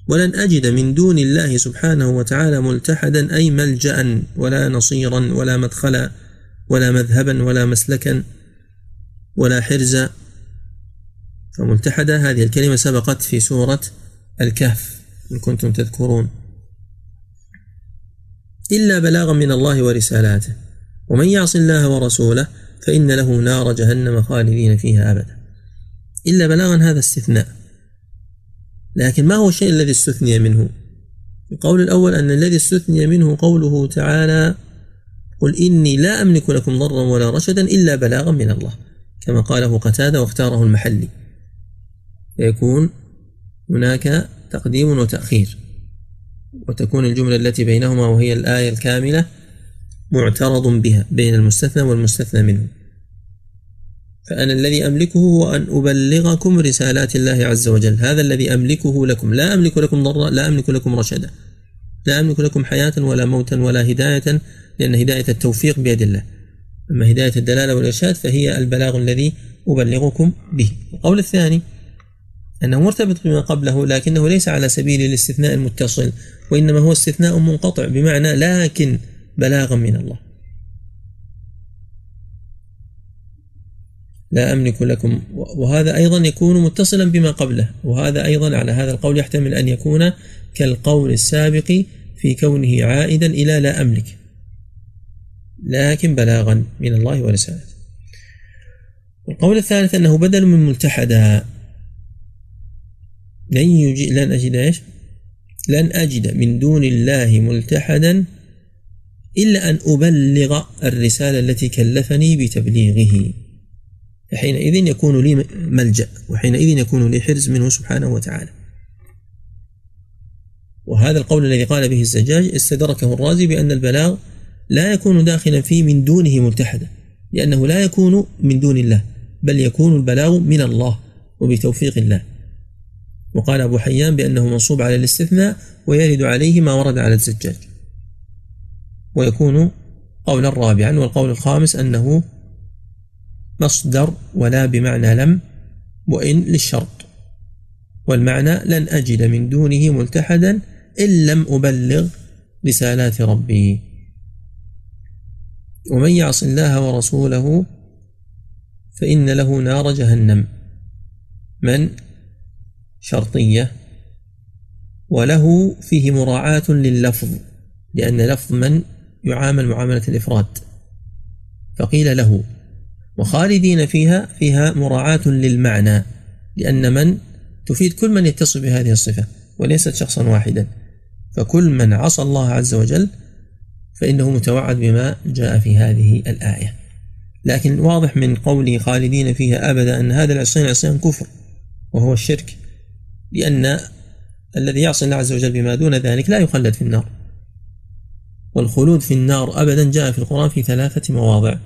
ولن أجد من دون الله سبحانه وتعالى ملتحدا أي ملجأ ولا نصيرا ولا مدخلا ولا مذهبا ولا مسلكا ولا حرزا. فملتحدة هذه الكلمة سبقت في سورة الكهف إن كنتم تذكرون. إلا بلاغا من الله ورسالاته. ومن يعص الله ورسوله فإن له نار جهنم خالدين فيها أبدا. إلا بلاغا هذا استثناء. لكن ما هو الشيء الذي استثني منه؟ القول الأول أن الذي استثني منه قوله تعالى قل إني لا أملك لكم ضرا ولا رشدا إلا بلاغا من الله. كما قاله قتادة واختاره المحلي. فيكون هناك تقديم وتأخير وتكون الجملة التي بينهما وهي الآية الكاملة معترض بها بين المستثنى والمستثنى منه. فأنا الذي أملكه هو أن أبلغكم رسالات الله عز وجل. هذا الذي أملكه لكم. لا أملك لكم ضرا لا أملك لكم رشدا. لا أملك لكم حياة ولا موتا ولا هداية لأن هداية التوفيق بيد الله. أما هداية الدلالة والإرشاد فهي البلاغ الذي أبلغكم به. القول الثاني أنه مرتبط بما قبله لكنه ليس على سبيل الاستثناء المتصل وإنما هو استثناء منقطع بمعنى لكن بلاغا من الله. لا أملك لكم وهذا أيضا يكون متصلا بما قبله وهذا أيضا على هذا القول يحتمل أن يكون كالقول السابق في كونه عائدا إلى لا أملك. لكن بلاغا من الله ورسالته القول الثالث أنه بدل من ملتحدا. لن يجي لن أجد إيش؟ لن أجد من دون الله ملتحدا إلا أن أبلغ الرسالة التي كلفني بتبليغه. فحينئذ يكون لي ملجأ وحينئذ يكون لي حرز منه سبحانه وتعالى. وهذا القول الذي قال به الزجاج استدركه الرازي بأن البلاغ لا يكون داخلا فيه من دونه ملتحدا لأنه لا يكون من دون الله بل يكون البلاغ من الله وبتوفيق الله. وقال أبو حيان بأنه منصوب على الاستثناء ويرد عليه ما ورد على الزجاج. ويكون قولا رابعا والقول الخامس أنه مصدر ولا بمعنى لم وإن للشرط. والمعنى لن أجد من دونه ملتحدا إن لم أبلغ رسالات ربي. ومن يعص الله ورسوله فإن له نار جهنم. من؟ شرطية. وله فيه مراعاة لللفظ لأن لفظ من؟ يعامل معاملة الإفراد. فقيل له وخالدين فيها فيها مراعاة للمعنى لأن من تفيد كل من يتصف بهذه الصفة وليست شخصا واحدا. فكل من عصى الله عز وجل فإنه متوعد بما جاء في هذه الآية. لكن واضح من قوله خالدين فيها أبدا أن هذا العصيان عصيان كفر وهو الشرك لأن الذي يعصي الله عز وجل بما دون ذلك لا يخلد في النار. والخلود في النار أبدا جاء في القرآن في ثلاثة مواضع.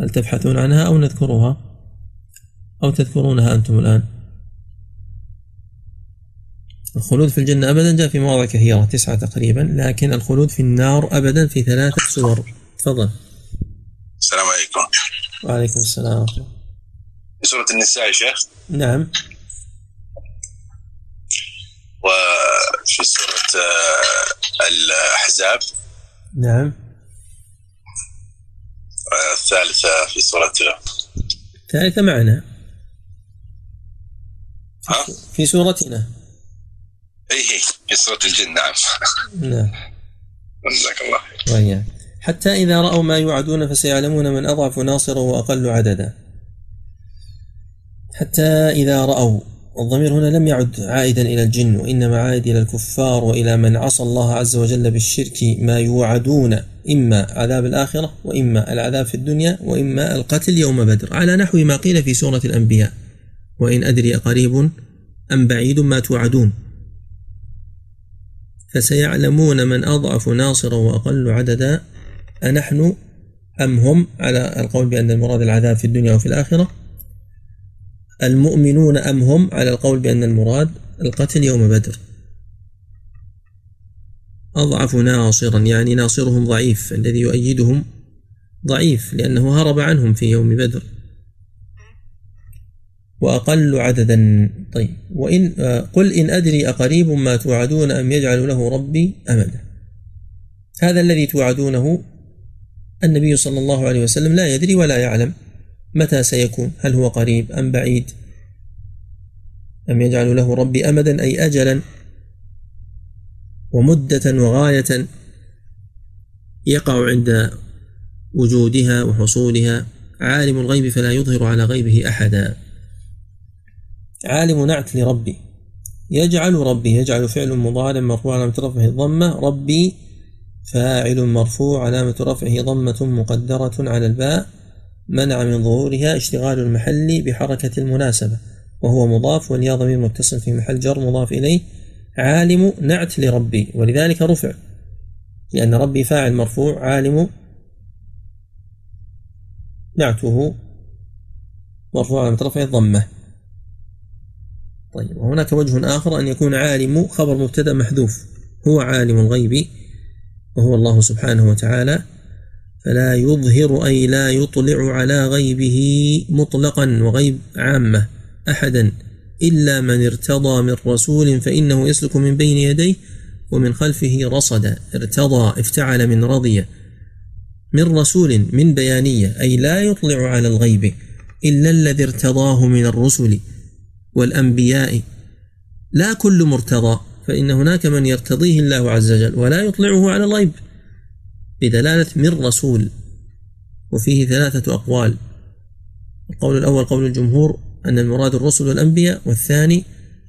هل تبحثون عنها أو نذكرها؟ أو تذكرونها أنتم الآن؟ الخلود في الجنة أبدا جاء في مواضع كثيرة تسعة تقريبا لكن الخلود في النار أبدا في ثلاثة سور. تفضل. السلام عليكم. وعليكم السلام. في سورة النساء يا شيخ؟ نعم. وفي سورة آه، الأحزاب. نعم. الثالثة في سورة ثالثة معنا. ها؟ في سورتنا إيه في سورة الجن نعم. نعم. جزاك الله خير. حتى إذا رأوا ما يوعدون فسيعلمون من أضعف ناصرا وأقل عددا. حتى إذا رأوا الضمير هنا لم يعد عائدا إلى الجن وإنما عائد إلى الكفار وإلى من عصى الله عز وجل بالشرك ما يوعدون إما عذاب الآخرة وإما العذاب في الدنيا وإما القتل يوم بدر. على نحو ما قيل في سورة الأنبياء. وإن أدري أقريب أم بعيد ما توعدون. فسيعلمون من أضعف ناصرا وأقل عددا أنحن أم هم على القول بأن المراد العذاب في الدنيا وفي الآخرة. المؤمنون أم هم؟ على القول بأن المراد القتل يوم بدر. أضعف ناصرا يعني ناصرهم ضعيف الذي يؤيدهم ضعيف لأنه هرب عنهم في يوم بدر. وأقل عددا. طيب وإن قل إن أدري أقريب ما توعدون أم يجعل له ربي أمدا. هذا الذي توعدونه النبي صلى الله عليه وسلم لا يدري ولا يعلم. متى سيكون؟ هل هو قريب أم بعيد؟ أم يجعل له ربي أمدا أي أجلا؟ ومدة وغاية يقع عند وجودها وحصولها عالم الغيب فلا يظهر على غيبه أحدا. عالم نعت لربي. يجعل ربي يجعل فعل مضارع مرفوع على رفعه الضمة ربي فاعل مرفوع علامة رفعه ضمة مقدرة على الباء. منع من ظهورها اشتغال المحل بحركة المناسبة وهو مضاف والياء ضمير متصل في محل جر مضاف إليه عالم نعت لربي ولذلك رفع لأن ربي فاعل مرفوع عالم نعته مرفوع على رفعه الضمة. طيب وهناك وجه آخر أن يكون عالم خبر مبتدأ محذوف هو عالم الغيب وهو الله سبحانه وتعالى. فلا يظهر أي لا يطلع على غيبه مطلقا وغيب عامة أحدا إلا من ارتضى من رسول فإنه يسلك من بين يديه ومن خلفه رصدا ارتضى افتعل من رضي من رسول من بيانية أي لا يطلع على الغيب إلا الذي ارتضاه من الرسل والأنبياء. لا كل مرتضى فإن هناك من يرتضيه الله عز وجل ولا يطلعه على الغيب. بدلالة من رسول وفيه ثلاثة أقوال. القول الأول قول الجمهور أن المراد الرسل والأنبياء والثاني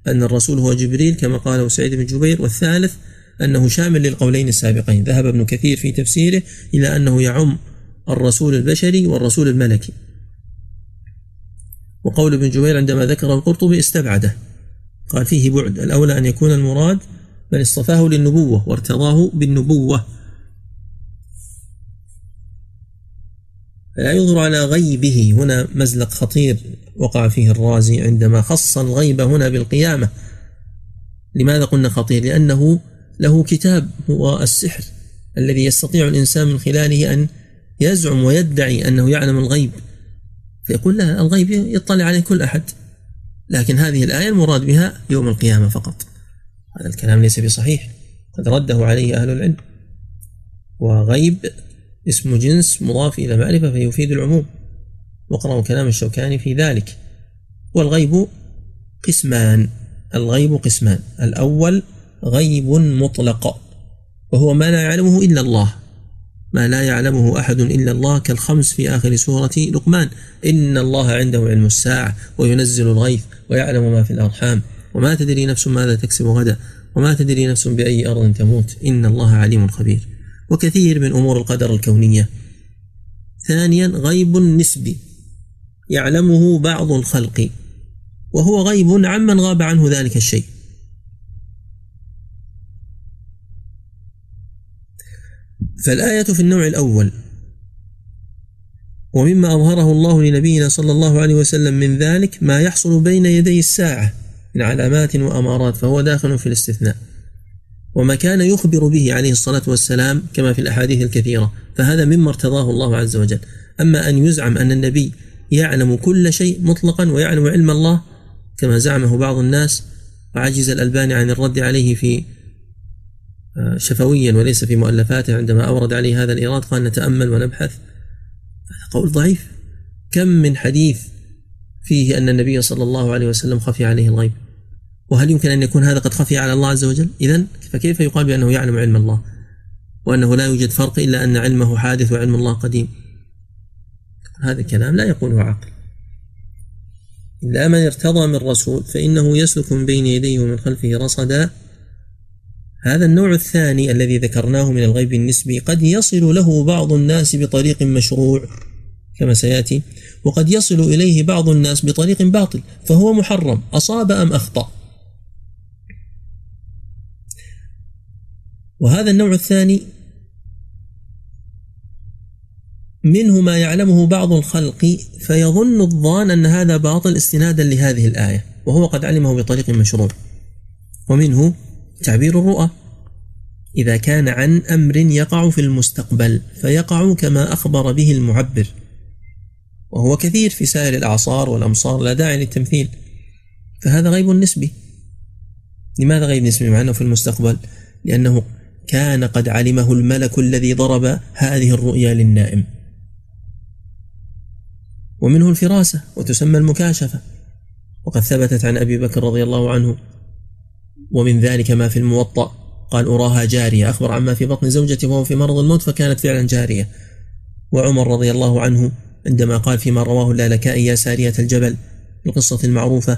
أن الرسول هو جبريل كما قاله سعيد بن جبير والثالث أنه شامل للقولين السابقين. ذهب ابن كثير في تفسيره إلى أنه يعم الرسول البشري والرسول الملكي. وقول ابن جبير عندما ذكره القرطبي استبعده. قال فيه بعد الأولى أن يكون المراد من اصطفاه للنبوة وارتضاه بالنبوة. فلا يظهر على غيبه. هنا مزلق خطير وقع فيه الرازي عندما خص الغيب هنا بالقيامة. لماذا قلنا خطير؟ لأنه له كتاب هو السحر الذي يستطيع الإنسان من خلاله أن يزعم ويدعي أنه يعلم الغيب. فيقول لا الغيب يطلع عليه كل أحد. لكن هذه الآية المراد بها يوم القيامة فقط. هذا الكلام ليس بصحيح. قد رده عليه أهل العلم. وغيب اسم جنس مضاف إلى معرفة فيفيد العموم. واقرأوا كلام الشوكاني في ذلك. والغيب قسمان. الغيب قسمان. الأول غيب مطلق. وهو ما لا يعلمه إلا الله. ما لا يعلمه أحد إلا الله كالخمس في آخر سورة لقمان. إن الله عنده علم الساعة وينزل الغيث ويعلم ما في الأرحام. وما تدري نفس ماذا تكسب غدا. وما تدري نفس بأي أرض تموت. إن الله عليم خبير. وكثير من أمور القدر الكونية. ثانيا غيب نسبي يعلمه بعض الخلق. وهو غيب عمن غاب عنه ذلك الشيء. فالآية في النوع الأول. ومما أظهره الله لنبينا صلى الله عليه وسلم من ذلك ما يحصل بين يدي الساعة من علامات وأمارات فهو داخل في الاستثناء. وما كان يخبر به عليه الصلاة والسلام كما في الأحاديث الكثيرة فهذا مما ارتضاه الله عز وجل. أما أن يزعم أن النبي يعلم كل شيء مطلقا ويعلم علم الله كما زعمه بعض الناس وعجز الألباني عن الرد عليه في آه، شفويا وليس في مؤلفاته عندما أورد عليه هذا الإيراد قال نتأمل ونبحث. هذا قول ضعيف. كم من حديث فيه أن النبي صلى الله عليه وسلم خفي عليه الغيب؟ وهل يمكن أن يكون هذا قد خفي على الله عز وجل؟ إذا فكيف يقال بأنه يعلم علم الله وأنه لا يوجد فرق إلا أن علمه حادث وعلم الله قديم؟ هذا الكلام لا يقوله عقل. إلا من ارتضى من رسول فإنه يسلك من بين يديه ومن خلفه رصدا. هذا النوع الثاني الذي ذكرناه من الغيب النسبي قد يصل له بعض الناس بطريق مشروع كما سيأتي وقد يصل إليه بعض الناس بطريق باطل فهو محرم أصاب أم أخطأ. وهذا النوع الثاني منه ما يعلمه بعض الخلق فيظن الظان أن هذا باطل استنادا لهذه الآية وهو قد علمه بطريق مشروع. ومنه تعبير الرؤى إذا كان عن أمر يقع في المستقبل فيقع كما أخبر به المعبر. وهو كثير في سائر الأعصار والأمصار لا داعي للتمثيل. فهذا غيب نسبي لماذا غيب نسبي مع أنه في المستقبل لأنه كان قد علمه الملك الذي ضرب هذه الرؤيا للنائم. ومنه الفراسة وتسمى المكاشفة. وقد ثبتت عن أبي بكر رضي الله عنه. ومن ذلك ما في الموطأ. قال أراها جارية. أخبر عما في بطن زوجته وهو في مرض الموت فكانت فعلا جارية. وعمر رضي الله عنه عندما قال فيما رواه اللالكائي يا سارية الجبل القصة المعروفة.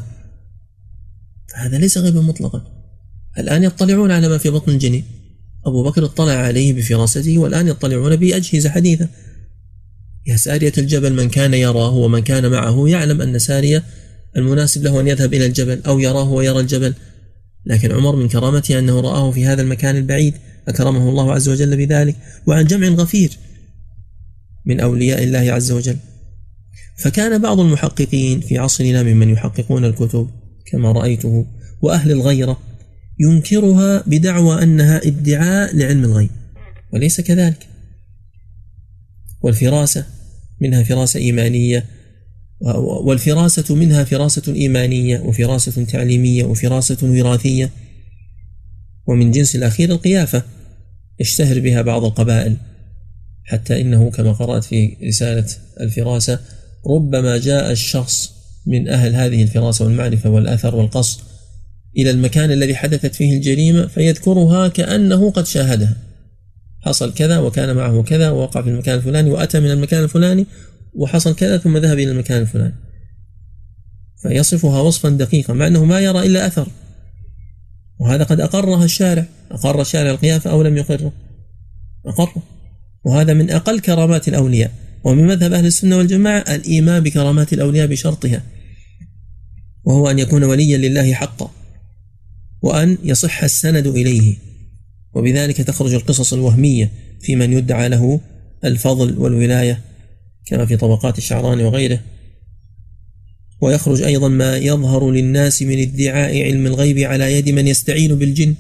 فهذا ليس غيبا مطلقا. الآن يطلعون على ما في بطن الجنين. أبو بكر اطلع عليه بفراسته والآن يطلعون بأجهزة حديثة. يا سارية الجبل من كان يراه ومن كان معه يعلم أن سارية المناسب له أن يذهب إلى الجبل أو يراه ويرى الجبل. لكن عمر من كرامته أنه رآه في هذا المكان البعيد. أكرمه الله عز وجل بذلك وعن جمع غفير من أولياء الله عز وجل. فكان بعض المحققين في عصرنا ممن يحققون الكتب كما رأيته وأهل الغيرة. ينكرها بدعوى أنها ادعاء لعلم الغيب. وليس كذلك. والفراسة منها فراسة إيمانية والفراسة منها فراسة إيمانية وفراسة تعليمية وفراسة وراثية. ومن جنس الأخير القيافة يشتهر بها بعض القبائل. حتى إنه كما قرأت في رسالة الفراسة ربما جاء الشخص من أهل هذه الفراسة والمعرفة والأثر والقصد إلى المكان الذي حدثت فيه الجريمة فيذكرها كأنه قد شاهدها. حصل كذا وكان معه كذا ووقع في المكان الفلاني وأتى من المكان الفلاني وحصل كذا ثم ذهب إلى المكان الفلاني. فيصفها وصفا دقيقا مع أنه ما يرى إلا أثر. وهذا قد أقرها الشارع. أقر الشارع القيافة أو لم يقره؟ أقره. وهذا من أقل كرامات الأولياء. ومن مذهب أهل السنة والجماعة الإيمان بكرامات الأولياء بشرطها. وهو أن يكون وليا لله حقا. وأن يصح السند إليه. وبذلك تخرج القصص الوهمية في من يدعى له الفضل والولاية كما في طبقات الشعراني وغيره. ويخرج أيضا ما يظهر للناس من ادعاء علم الغيب على يد من يستعين بالجن.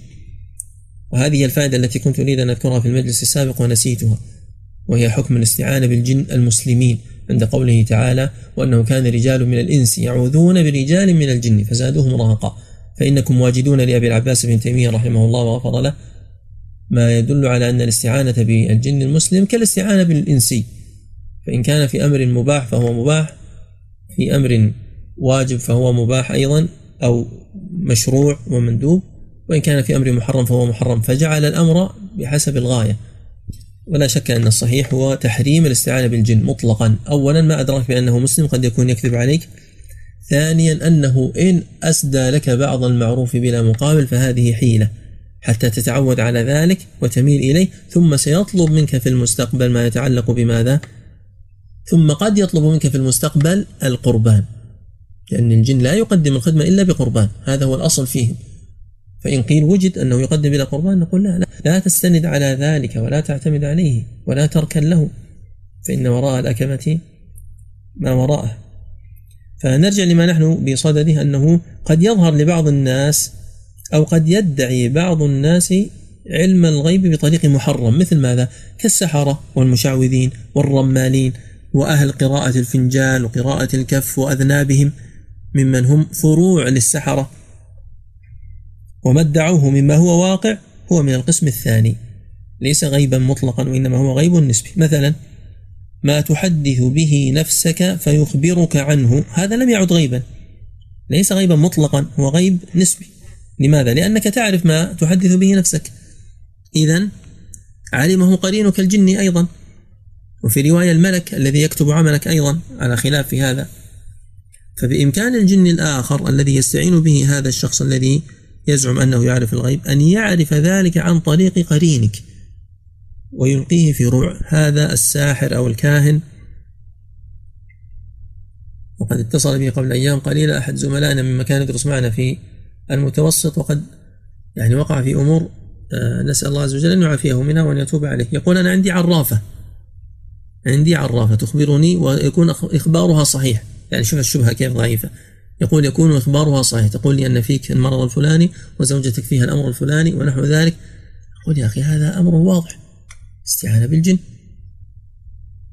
وهذه الفائدة التي كنت أريد أن أذكرها في المجلس السابق ونسيتها وهي حكم الاستعانة بالجن المسلمين عند قوله تعالى وأنه كان رجال من الإنس يعوذون برجال من الجن فزادوهم رهقا. فإنكم واجدون لأبي العباس بن تيمية رحمه الله وغفر له ما يدل على أن الاستعانة بالجن المسلم كالاستعانة بالإنسي فإن كان في أمر مباح فهو مباح في أمر واجب فهو مباح أيضا أو مشروع ومندوب وإن كان في أمر محرم فهو محرم. فجعل الأمر بحسب الغاية. ولا شك أن الصحيح هو تحريم الاستعانة بالجن مطلقا. أولا ما أدراك بأنه مسلم قد يكون يكذب عليك. ثانيا أنه إن أسدى لك بعض المعروف بلا مقابل فهذه حيلة حتى تتعود على ذلك وتميل إليه ثم سيطلب منك في المستقبل ما يتعلق بماذا؟ ثم قد يطلب منك في المستقبل القربان لأن الجن لا يقدم الخدمة إلا بقربان هذا هو الأصل فيهم. فإن قيل وجد أنه يقدم بلا قربان نقول لا لا لا تستند على ذلك ولا تعتمد عليه ولا تركن له فإن وراء الأكمة ما وراءه. فنرجع لما نحن بصدده أنه قد يظهر لبعض الناس أو قد يدعي بعض الناس علم الغيب بطريق محرم مثل ماذا؟ كالسحرة والمشعوذين والرمالين وأهل قراءة الفنجال وقراءة الكف وأذنابهم ممن هم فروع للسحرة وما ادعوه مما هو واقع هو من القسم الثاني ليس غيبا مطلقا وإنما هو غيب نسبي مثلا ما تحدث به نفسك فيخبرك عنه. هذا لم يعد غيبا. ليس غيبا مطلقا هو غيب نسبي. لماذا؟ لأنك تعرف ما تحدث به نفسك. إذا علمه قرينك الجني أيضا. وفي رواية الملك الذي يكتب عملك أيضا على خلاف هذا. فبإمكان الجن الآخر الذي يستعين به هذا الشخص الذي يزعم أنه يعرف الغيب أن يعرف ذلك عن طريق قرينك. ويلقيه في روع. هذا الساحر أو الكاهن. وقد اتصل بي قبل أيام قليلة أحد زملائنا مما كان يدرس معنا في المتوسط وقد يعني وقع في أمور آه، نسأل الله عز وجل أن يعافيه منها وأن يتوب عليه. يقول أنا عندي عرافة. عندي عرافة تخبرني ويكون إخبارها صحيح. يعني شوف الشبهة كيف ضعيفة. يقول يكون إخبارها صحيح. تقول لي أن فيك المرض الفلاني وزوجتك فيها الأمر الفلاني ونحو ذلك. أقول يا أخي هذا أمر واضح. استعانة بالجن.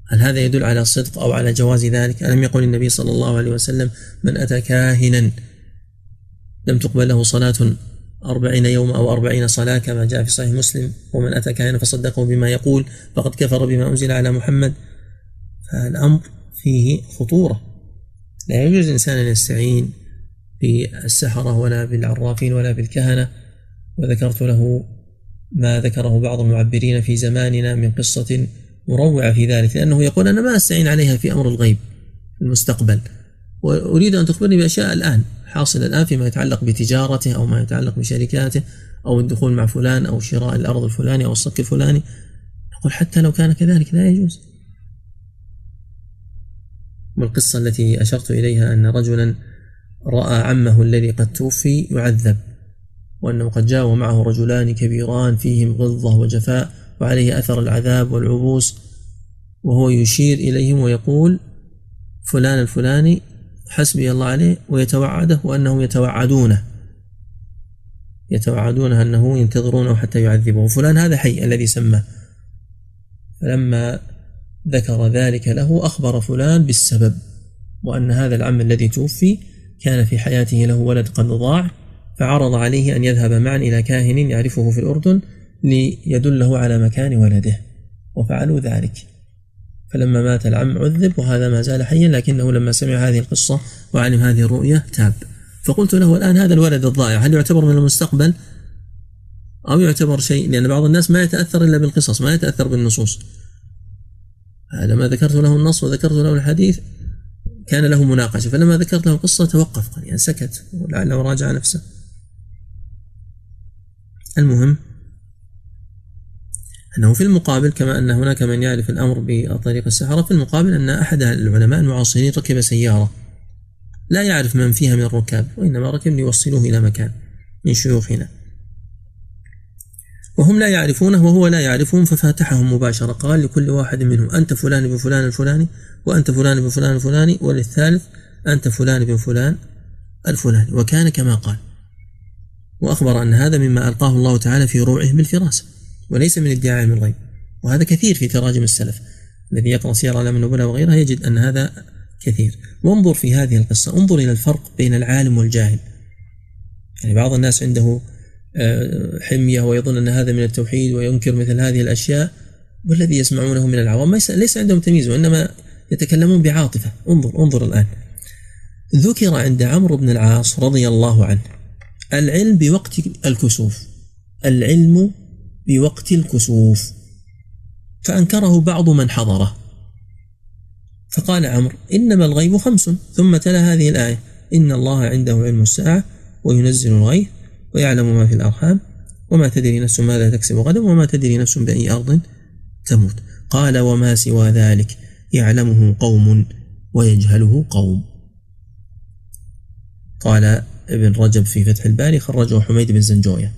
هل هذا يدل على صدق أو على جواز ذلك؟ ألم يقول النبي صلى الله عليه وسلم من أتى كاهنا لم تقبل له صلاة أربعين يوم أو أربعين صلاة كما جاء في صحيح مسلم ومن أتى كاهنا فصدقه بما يقول فقد كفر بما أنزل على محمد. فالأمر فيه خطورة. لا يجوز الإنسان أن يستعين بالسحرة ولا بالعرافين ولا بالكهنة. وذكرت له ما ذكره بعض المعبرين في زماننا من قصة مروعة في ذلك لأنه يقول أنا ما أستعين عليها في أمر الغيب في المستقبل. وأريد أن تخبرني بأشياء الآن حاصل الآن فيما يتعلق بتجارته أو ما يتعلق بشركاته أو الدخول مع فلان أو شراء الأرض الفلاني أو الصك الفلاني. نقول حتى لو كان كذلك لا يجوز. والقصة التي أشرت إليها أن رجلا رأى عمه الذي قد توفي يعذب. وأنه قد جاء ومعه رجلان كبيران فيهم غلظة وجفاء وعليه أثر العذاب والعبوس وهو يشير إليهم ويقول فلان الفلاني حسبي الله عليه ويتوعده وأنهم يتوعدونه يتوعدونه أنه ينتظرونه حتى يعذبه فلان هذا حي الذي سماه فلما ذكر ذلك له أخبر فلان بالسبب وأن هذا العم الذي توفي كان في حياته له ولد قد ضاع فعرض عليه أن يذهب معا إلى كاهن يعرفه في الأردن ليدله على مكان ولده. وفعلوا ذلك. فلما مات العم عذب وهذا ما زال حيا لكنه لما سمع هذه القصة وعلم هذه الرؤية تاب. فقلت له الآن هذا الولد الضائع هل يعتبر من المستقبل؟ أو يعتبر شيء؟ لأن بعض الناس ما يتأثر إلا بالقصص ما يتأثر بالنصوص. هذا ما ذكرت له النص وذكرت له الحديث. كان له مناقشة. فلما ذكرت له القصة توقف يعني سكت ولعله راجع نفسه. المهم أنه في المقابل كما أن هناك من يعرف الأمر بطريق السحرة في المقابل أن أحد العلماء المعاصرين ركب سيارة. لا يعرف من فيها من الركاب وإنما ركب ليوصلوه إلى مكان من شيوخنا. وهم لا يعرفونه وهو لا يعرفهم ففاتحهم مباشرة. قال لكل واحد منهم أنت فلان بن فلان الفلاني وأنت فلان بن فلان الفلاني وللثالث أنت فلان بن فلان الفلاني. وكان كما قال. وأخبر أن هذا مما ألقاه الله تعالى في روعه بالفراسة وليس من ادعاء علم الغيب وهذا كثير في تراجم السلف. الذي يقرأ سير علام النبلاء وغيرها يجد أن هذا كثير. وانظر في هذه القصة انظر إلى الفرق بين العالم والجاهل. يعني بعض الناس عنده آه، حمية ويظن أن هذا من التوحيد وينكر مثل هذه الأشياء. والذي يسمعونه من العوام ليس عندهم تمييز وإنما يتكلمون بعاطفة. انظر انظر الآن. ذكر عند عمرو بن العاص رضي الله عنه العلم بوقت الكسوف. العلم بوقت الكسوف. فأنكره بعض من حضره. فقال عمرو إنما الغيب خمس. ثم تلا هذه الآية. إن الله عنده علم الساعة وينزل الغيث ويعلم ما في الأرحام وما تدري نفس ماذا تكسب غدا وما تدري نفس بأي أرض تموت. قال وما سوى ذلك. يعلمه قوم ويجهله قوم. قال ابن رجب في فتح الباري خرجه حميد بن زنجوية.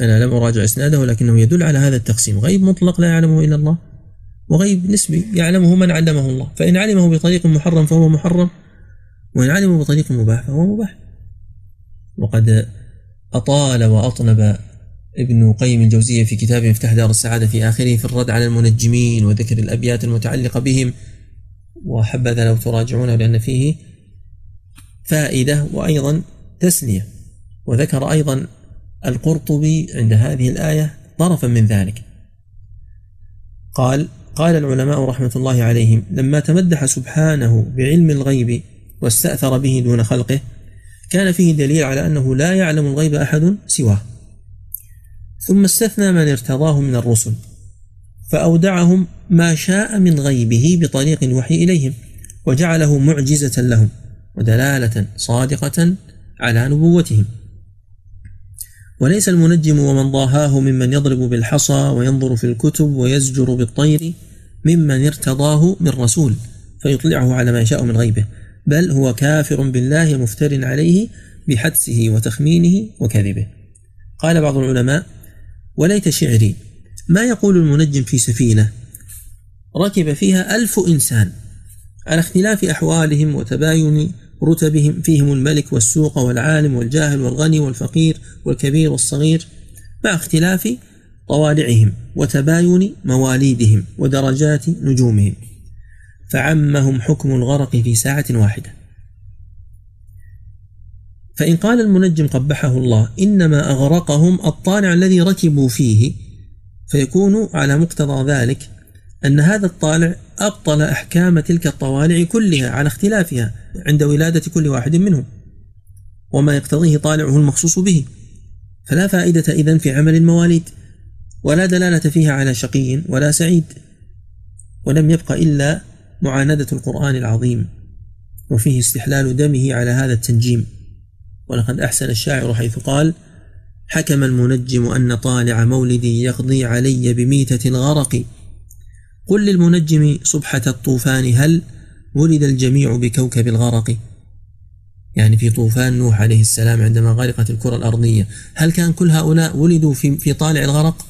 أنا لم أراجع إسناده لكنه يدل على هذا التقسيم. غيب مطلق لا يعلمه إلا الله وغيب نسبي يعلمه من علمه الله. فإن علمه بطريق محرم فهو محرم وإن علمه بطريق مباح فهو مباح. وقد أطال وأطنب ابن قيم الجوزية في كتاب مفتاح دار السعادة في آخره في الرد على المنجمين وذكر الأبيات المتعلقة بهم. وحبذا لو تراجعونه لأن فيه فائدة وأيضا تسلية وذكر أيضا القرطبي عند هذه الآية طرفا من ذلك. قال قال العلماء رحمة الله عليهم لما تمدح سبحانه بعلم الغيب واستأثر به دون خلقه كان فيه دليل على أنه لا يعلم الغيب أحد سواه. ثم استثنى من ارتضاه من الرسل فأودعهم ما شاء من غيبه بطريق الوحي إليهم وجعله معجزة لهم. ودلالة صادقة على نبوتهم. وليس المنجم ومن ضاهاه ممن يضرب بالحصى وينظر في الكتب ويزجر بالطير ممن ارتضاه من رسول فيطلعه على ما يشاء من غيبه بل هو كافر بالله مفتر عليه بحدسه وتخمينه وكذبه. قال بعض العلماء وليت شعري ما يقول المنجم في سفينة؟ ركب فيها ألف إنسان على اختلاف أحوالهم وتباين رتبهم فيهم الملك والسوق والعالم والجاهل والغني والفقير والكبير والصغير مع اختلاف طوالعهم وتباين مواليدهم ودرجات نجومهم فعمهم حكم الغرق في ساعة واحدة. فإن قال المنجم قبحه الله إنما أغرقهم الطالع الذي ركبوا فيه فيكون على مقتضى ذلك أن هذا الطالع أبطل أحكام تلك الطوالع كلها على اختلافها عند ولادة كل واحد منهم وما يقتضيه طالعه المخصوص به. فلا فائدة إذن في عمل المواليد ولا دلالة فيها على شقي ولا سعيد ولم يبق إلا معاندة القرآن العظيم وفيه استحلال دمه على هذا التنجيم. ولقد أحسن الشاعر حيث قال حكم المنجم أن طالع مولدي يقضي علي بميتة الغرق قل للمنجم صبحة الطوفان هل ولد الجميع بكوكب الغرق؟ يعني في طوفان نوح عليه السلام عندما غرقت الكرة الأرضية هل كان كل هؤلاء ولدوا في, في طالع الغرق؟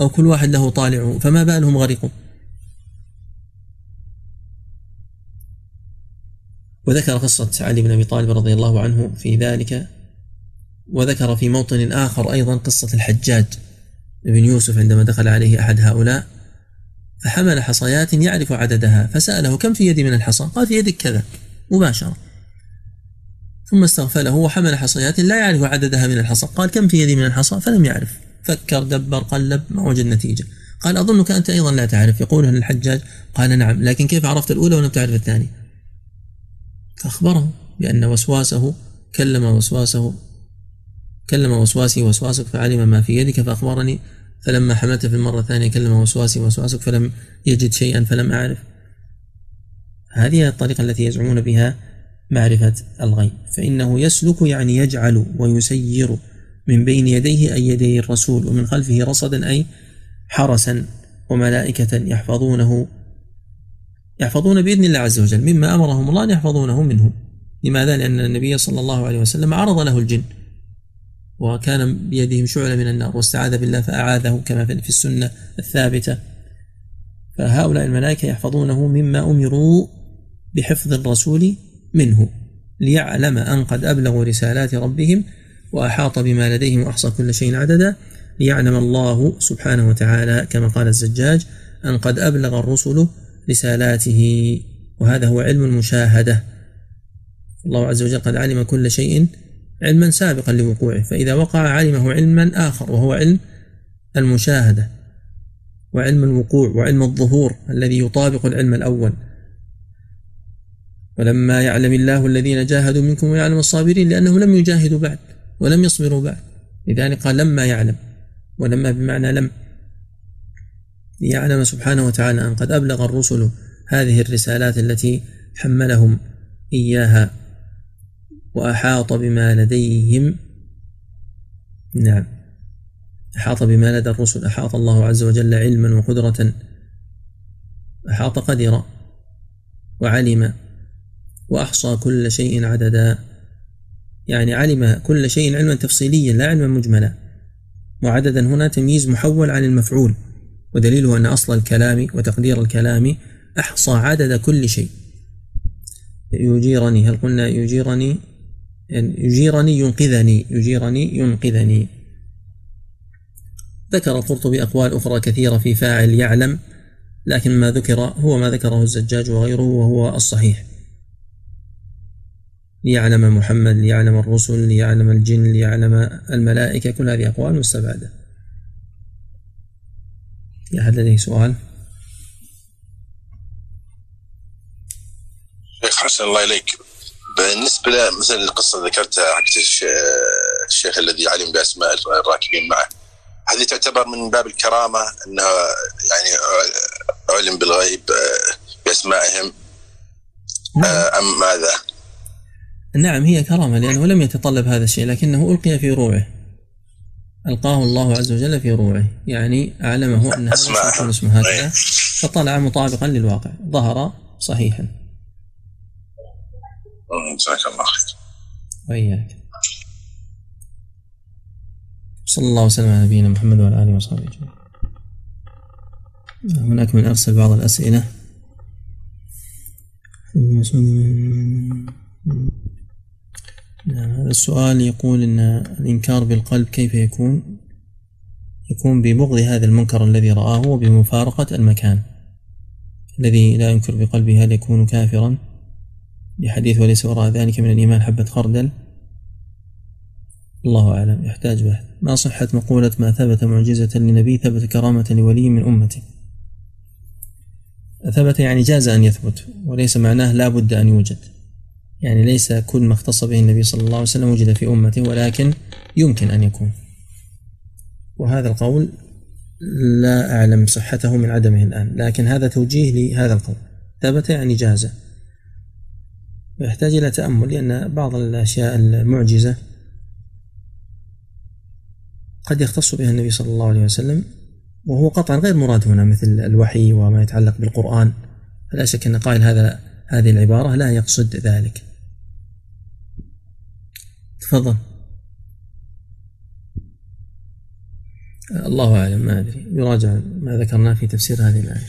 أو كل واحد له طالع فما بالهم غرقوا وذكر قصة علي بن أبي طالب رضي الله عنه في ذلك وذكر في موطن آخر أيضا قصة الحجاج بن يوسف عندما دخل عليه أحد هؤلاء. فحمل حصيات يعرف عددها فسأله كم في يدي من الحصى؟ قال في يدك كذا. مباشرة. ثم استغفله وحمل حصيات لا يعرف عددها من الحصى. قال كم في يدي من الحصى؟ فلم يعرف. فكر دبر قلب ما وجد نتيجة. قال أظنك أنت أيضا لا تعرف. يقول الحجاج. قال نعم لكن كيف عرفت الأولى ولم تعرف الثانية؟ فأخبره بأن وسواسه كلم وسواسه كلم وسواسي وسواسك فعلم ما في يدك فأخبرني فلما حملت في المرة الثانية كلم وسواسي وسواسك فلم يجد شيئا فلم أعرف. هذه الطريقة التي يزعمون بها معرفة الغيب. فإنه يسلك يعني يجعل ويسير من بين يديه أي يدي الرسول ومن خلفه رصدا أي حرسا وملائكة يحفظونه يحفظون بإذن الله عز وجل مما أمرهم الله أن يحفظونه منه. لماذا؟ لأن النبي صلى الله عليه وسلم عرض له الجن. وكان بيدهم شعلة من النار واستعاذ بالله فأعاذه كما في السنة الثابتة. فهؤلاء الملائكة يحفظونه مما أمروا بحفظ الرسول منه ليعلم أن قد أبلغوا رسالات ربهم وأحاط بما لديهم وأحصى كل شيء عددا. ليعلم الله سبحانه وتعالى كما قال الزجاج أن قد أبلغ الرسل رسالاته وهذا هو علم المشاهدة. الله عز وجل قد علم كل شيء علما سابقا لوقوعه فإذا وقع علمه علما آخر وهو علم المشاهدة وعلم الوقوع وعلم الظهور الذي يطابق العلم الأول. ولما يعلم الله الذين جاهدوا منكم ويعلم الصابرين لأنهم لم يجاهدوا بعد ولم يصبروا بعد. لذلك قال لما يعلم ولما بمعنى لم. ليعلم سبحانه وتعالى أن قد أبلغ الرسل هذه الرسالات التي حملهم إياها. وأحاط بما لديهم. نعم. أحاط بما لدى الرسل. أحاط الله عز وجل علما وقدرة. أحاط قدر وعلم وأحصى كل شيء عددا. يعني علم كل شيء علما تفصيليا لا علما مجملا. وعددا هنا تمييز محول عن المفعول ودليله أن أصل الكلام وتقدير الكلام أحصى عدد كل شيء. يجيرني هل قلنا يجيرني؟ يعني يجيرني ينقذني يجيرني ينقذني. ذكر القرطبي أقوال أخرى كثيرة في فاعل يعلم لكن ما ذكر هو ما ذكره الزجاج وغيره وهو الصحيح. ليعلم محمد ليعلم الرسل ليعلم الجن ليعلم الملائكة كل هذه أقوال مستبعدة. في أحد لديه سؤال؟ شيخ حسن الله إليك. بالنسبة مثل القصة ذكرتها حق الشيخ الذي علم بأسماء الراكبين معه. هذه تعتبر من باب الكرامة أنه يعني علم بالغيب بأسمائهم. أم ماذا؟ نعم هي كرامة لأنه لم يتطلب هذا الشيء لكنه ألقي في روعه. ألقاه الله عز وجل في روعه. يعني أعلمه أن هذا اسمه هكذا. فطلع مطابقا للواقع ظهر صحيحا. جزاك الله خير وإياك. صلى الله وسلم على نبينا محمد وعلى آله وصحبه أجمعين. هناك من أرسل بعض الأسئلة. نعم هذا السؤال يقول أن الإنكار بالقلب كيف يكون؟ يكون ببغض هذا المنكر الذي رآه وبمفارقة المكان. الذي لا ينكر بقلبه هل يكون كافرا؟ لحديث وليس وراء ذلك من الإيمان حبة خردل. الله أعلم يحتاج بحث. ما صحة مقولة ما ثبت معجزة لنبي ثبت كرامة لولي من أمته ثبت يعني جاز أن يثبت وليس معناه لا بد أن يوجد. يعني ليس كل ما اختص به النبي صلى الله عليه وسلم وجد في أمته ولكن يمكن أن يكون. وهذا القول لا أعلم صحته من عدمه الآن لكن هذا توجيه لهذا القول. ثبت يعني جاز. ويحتاج إلى تأمل لأن بعض الأشياء المعجزة قد يختص بها النبي صلى الله عليه وسلم وهو قطعا غير مراد هنا مثل الوحي وما يتعلق بالقرآن. فلا شك أن قائل هذا هذه العبارة لا يقصد ذلك. تفضل. الله أعلم ما أدري. يراجع ما ذكرناه في تفسير هذه الآية.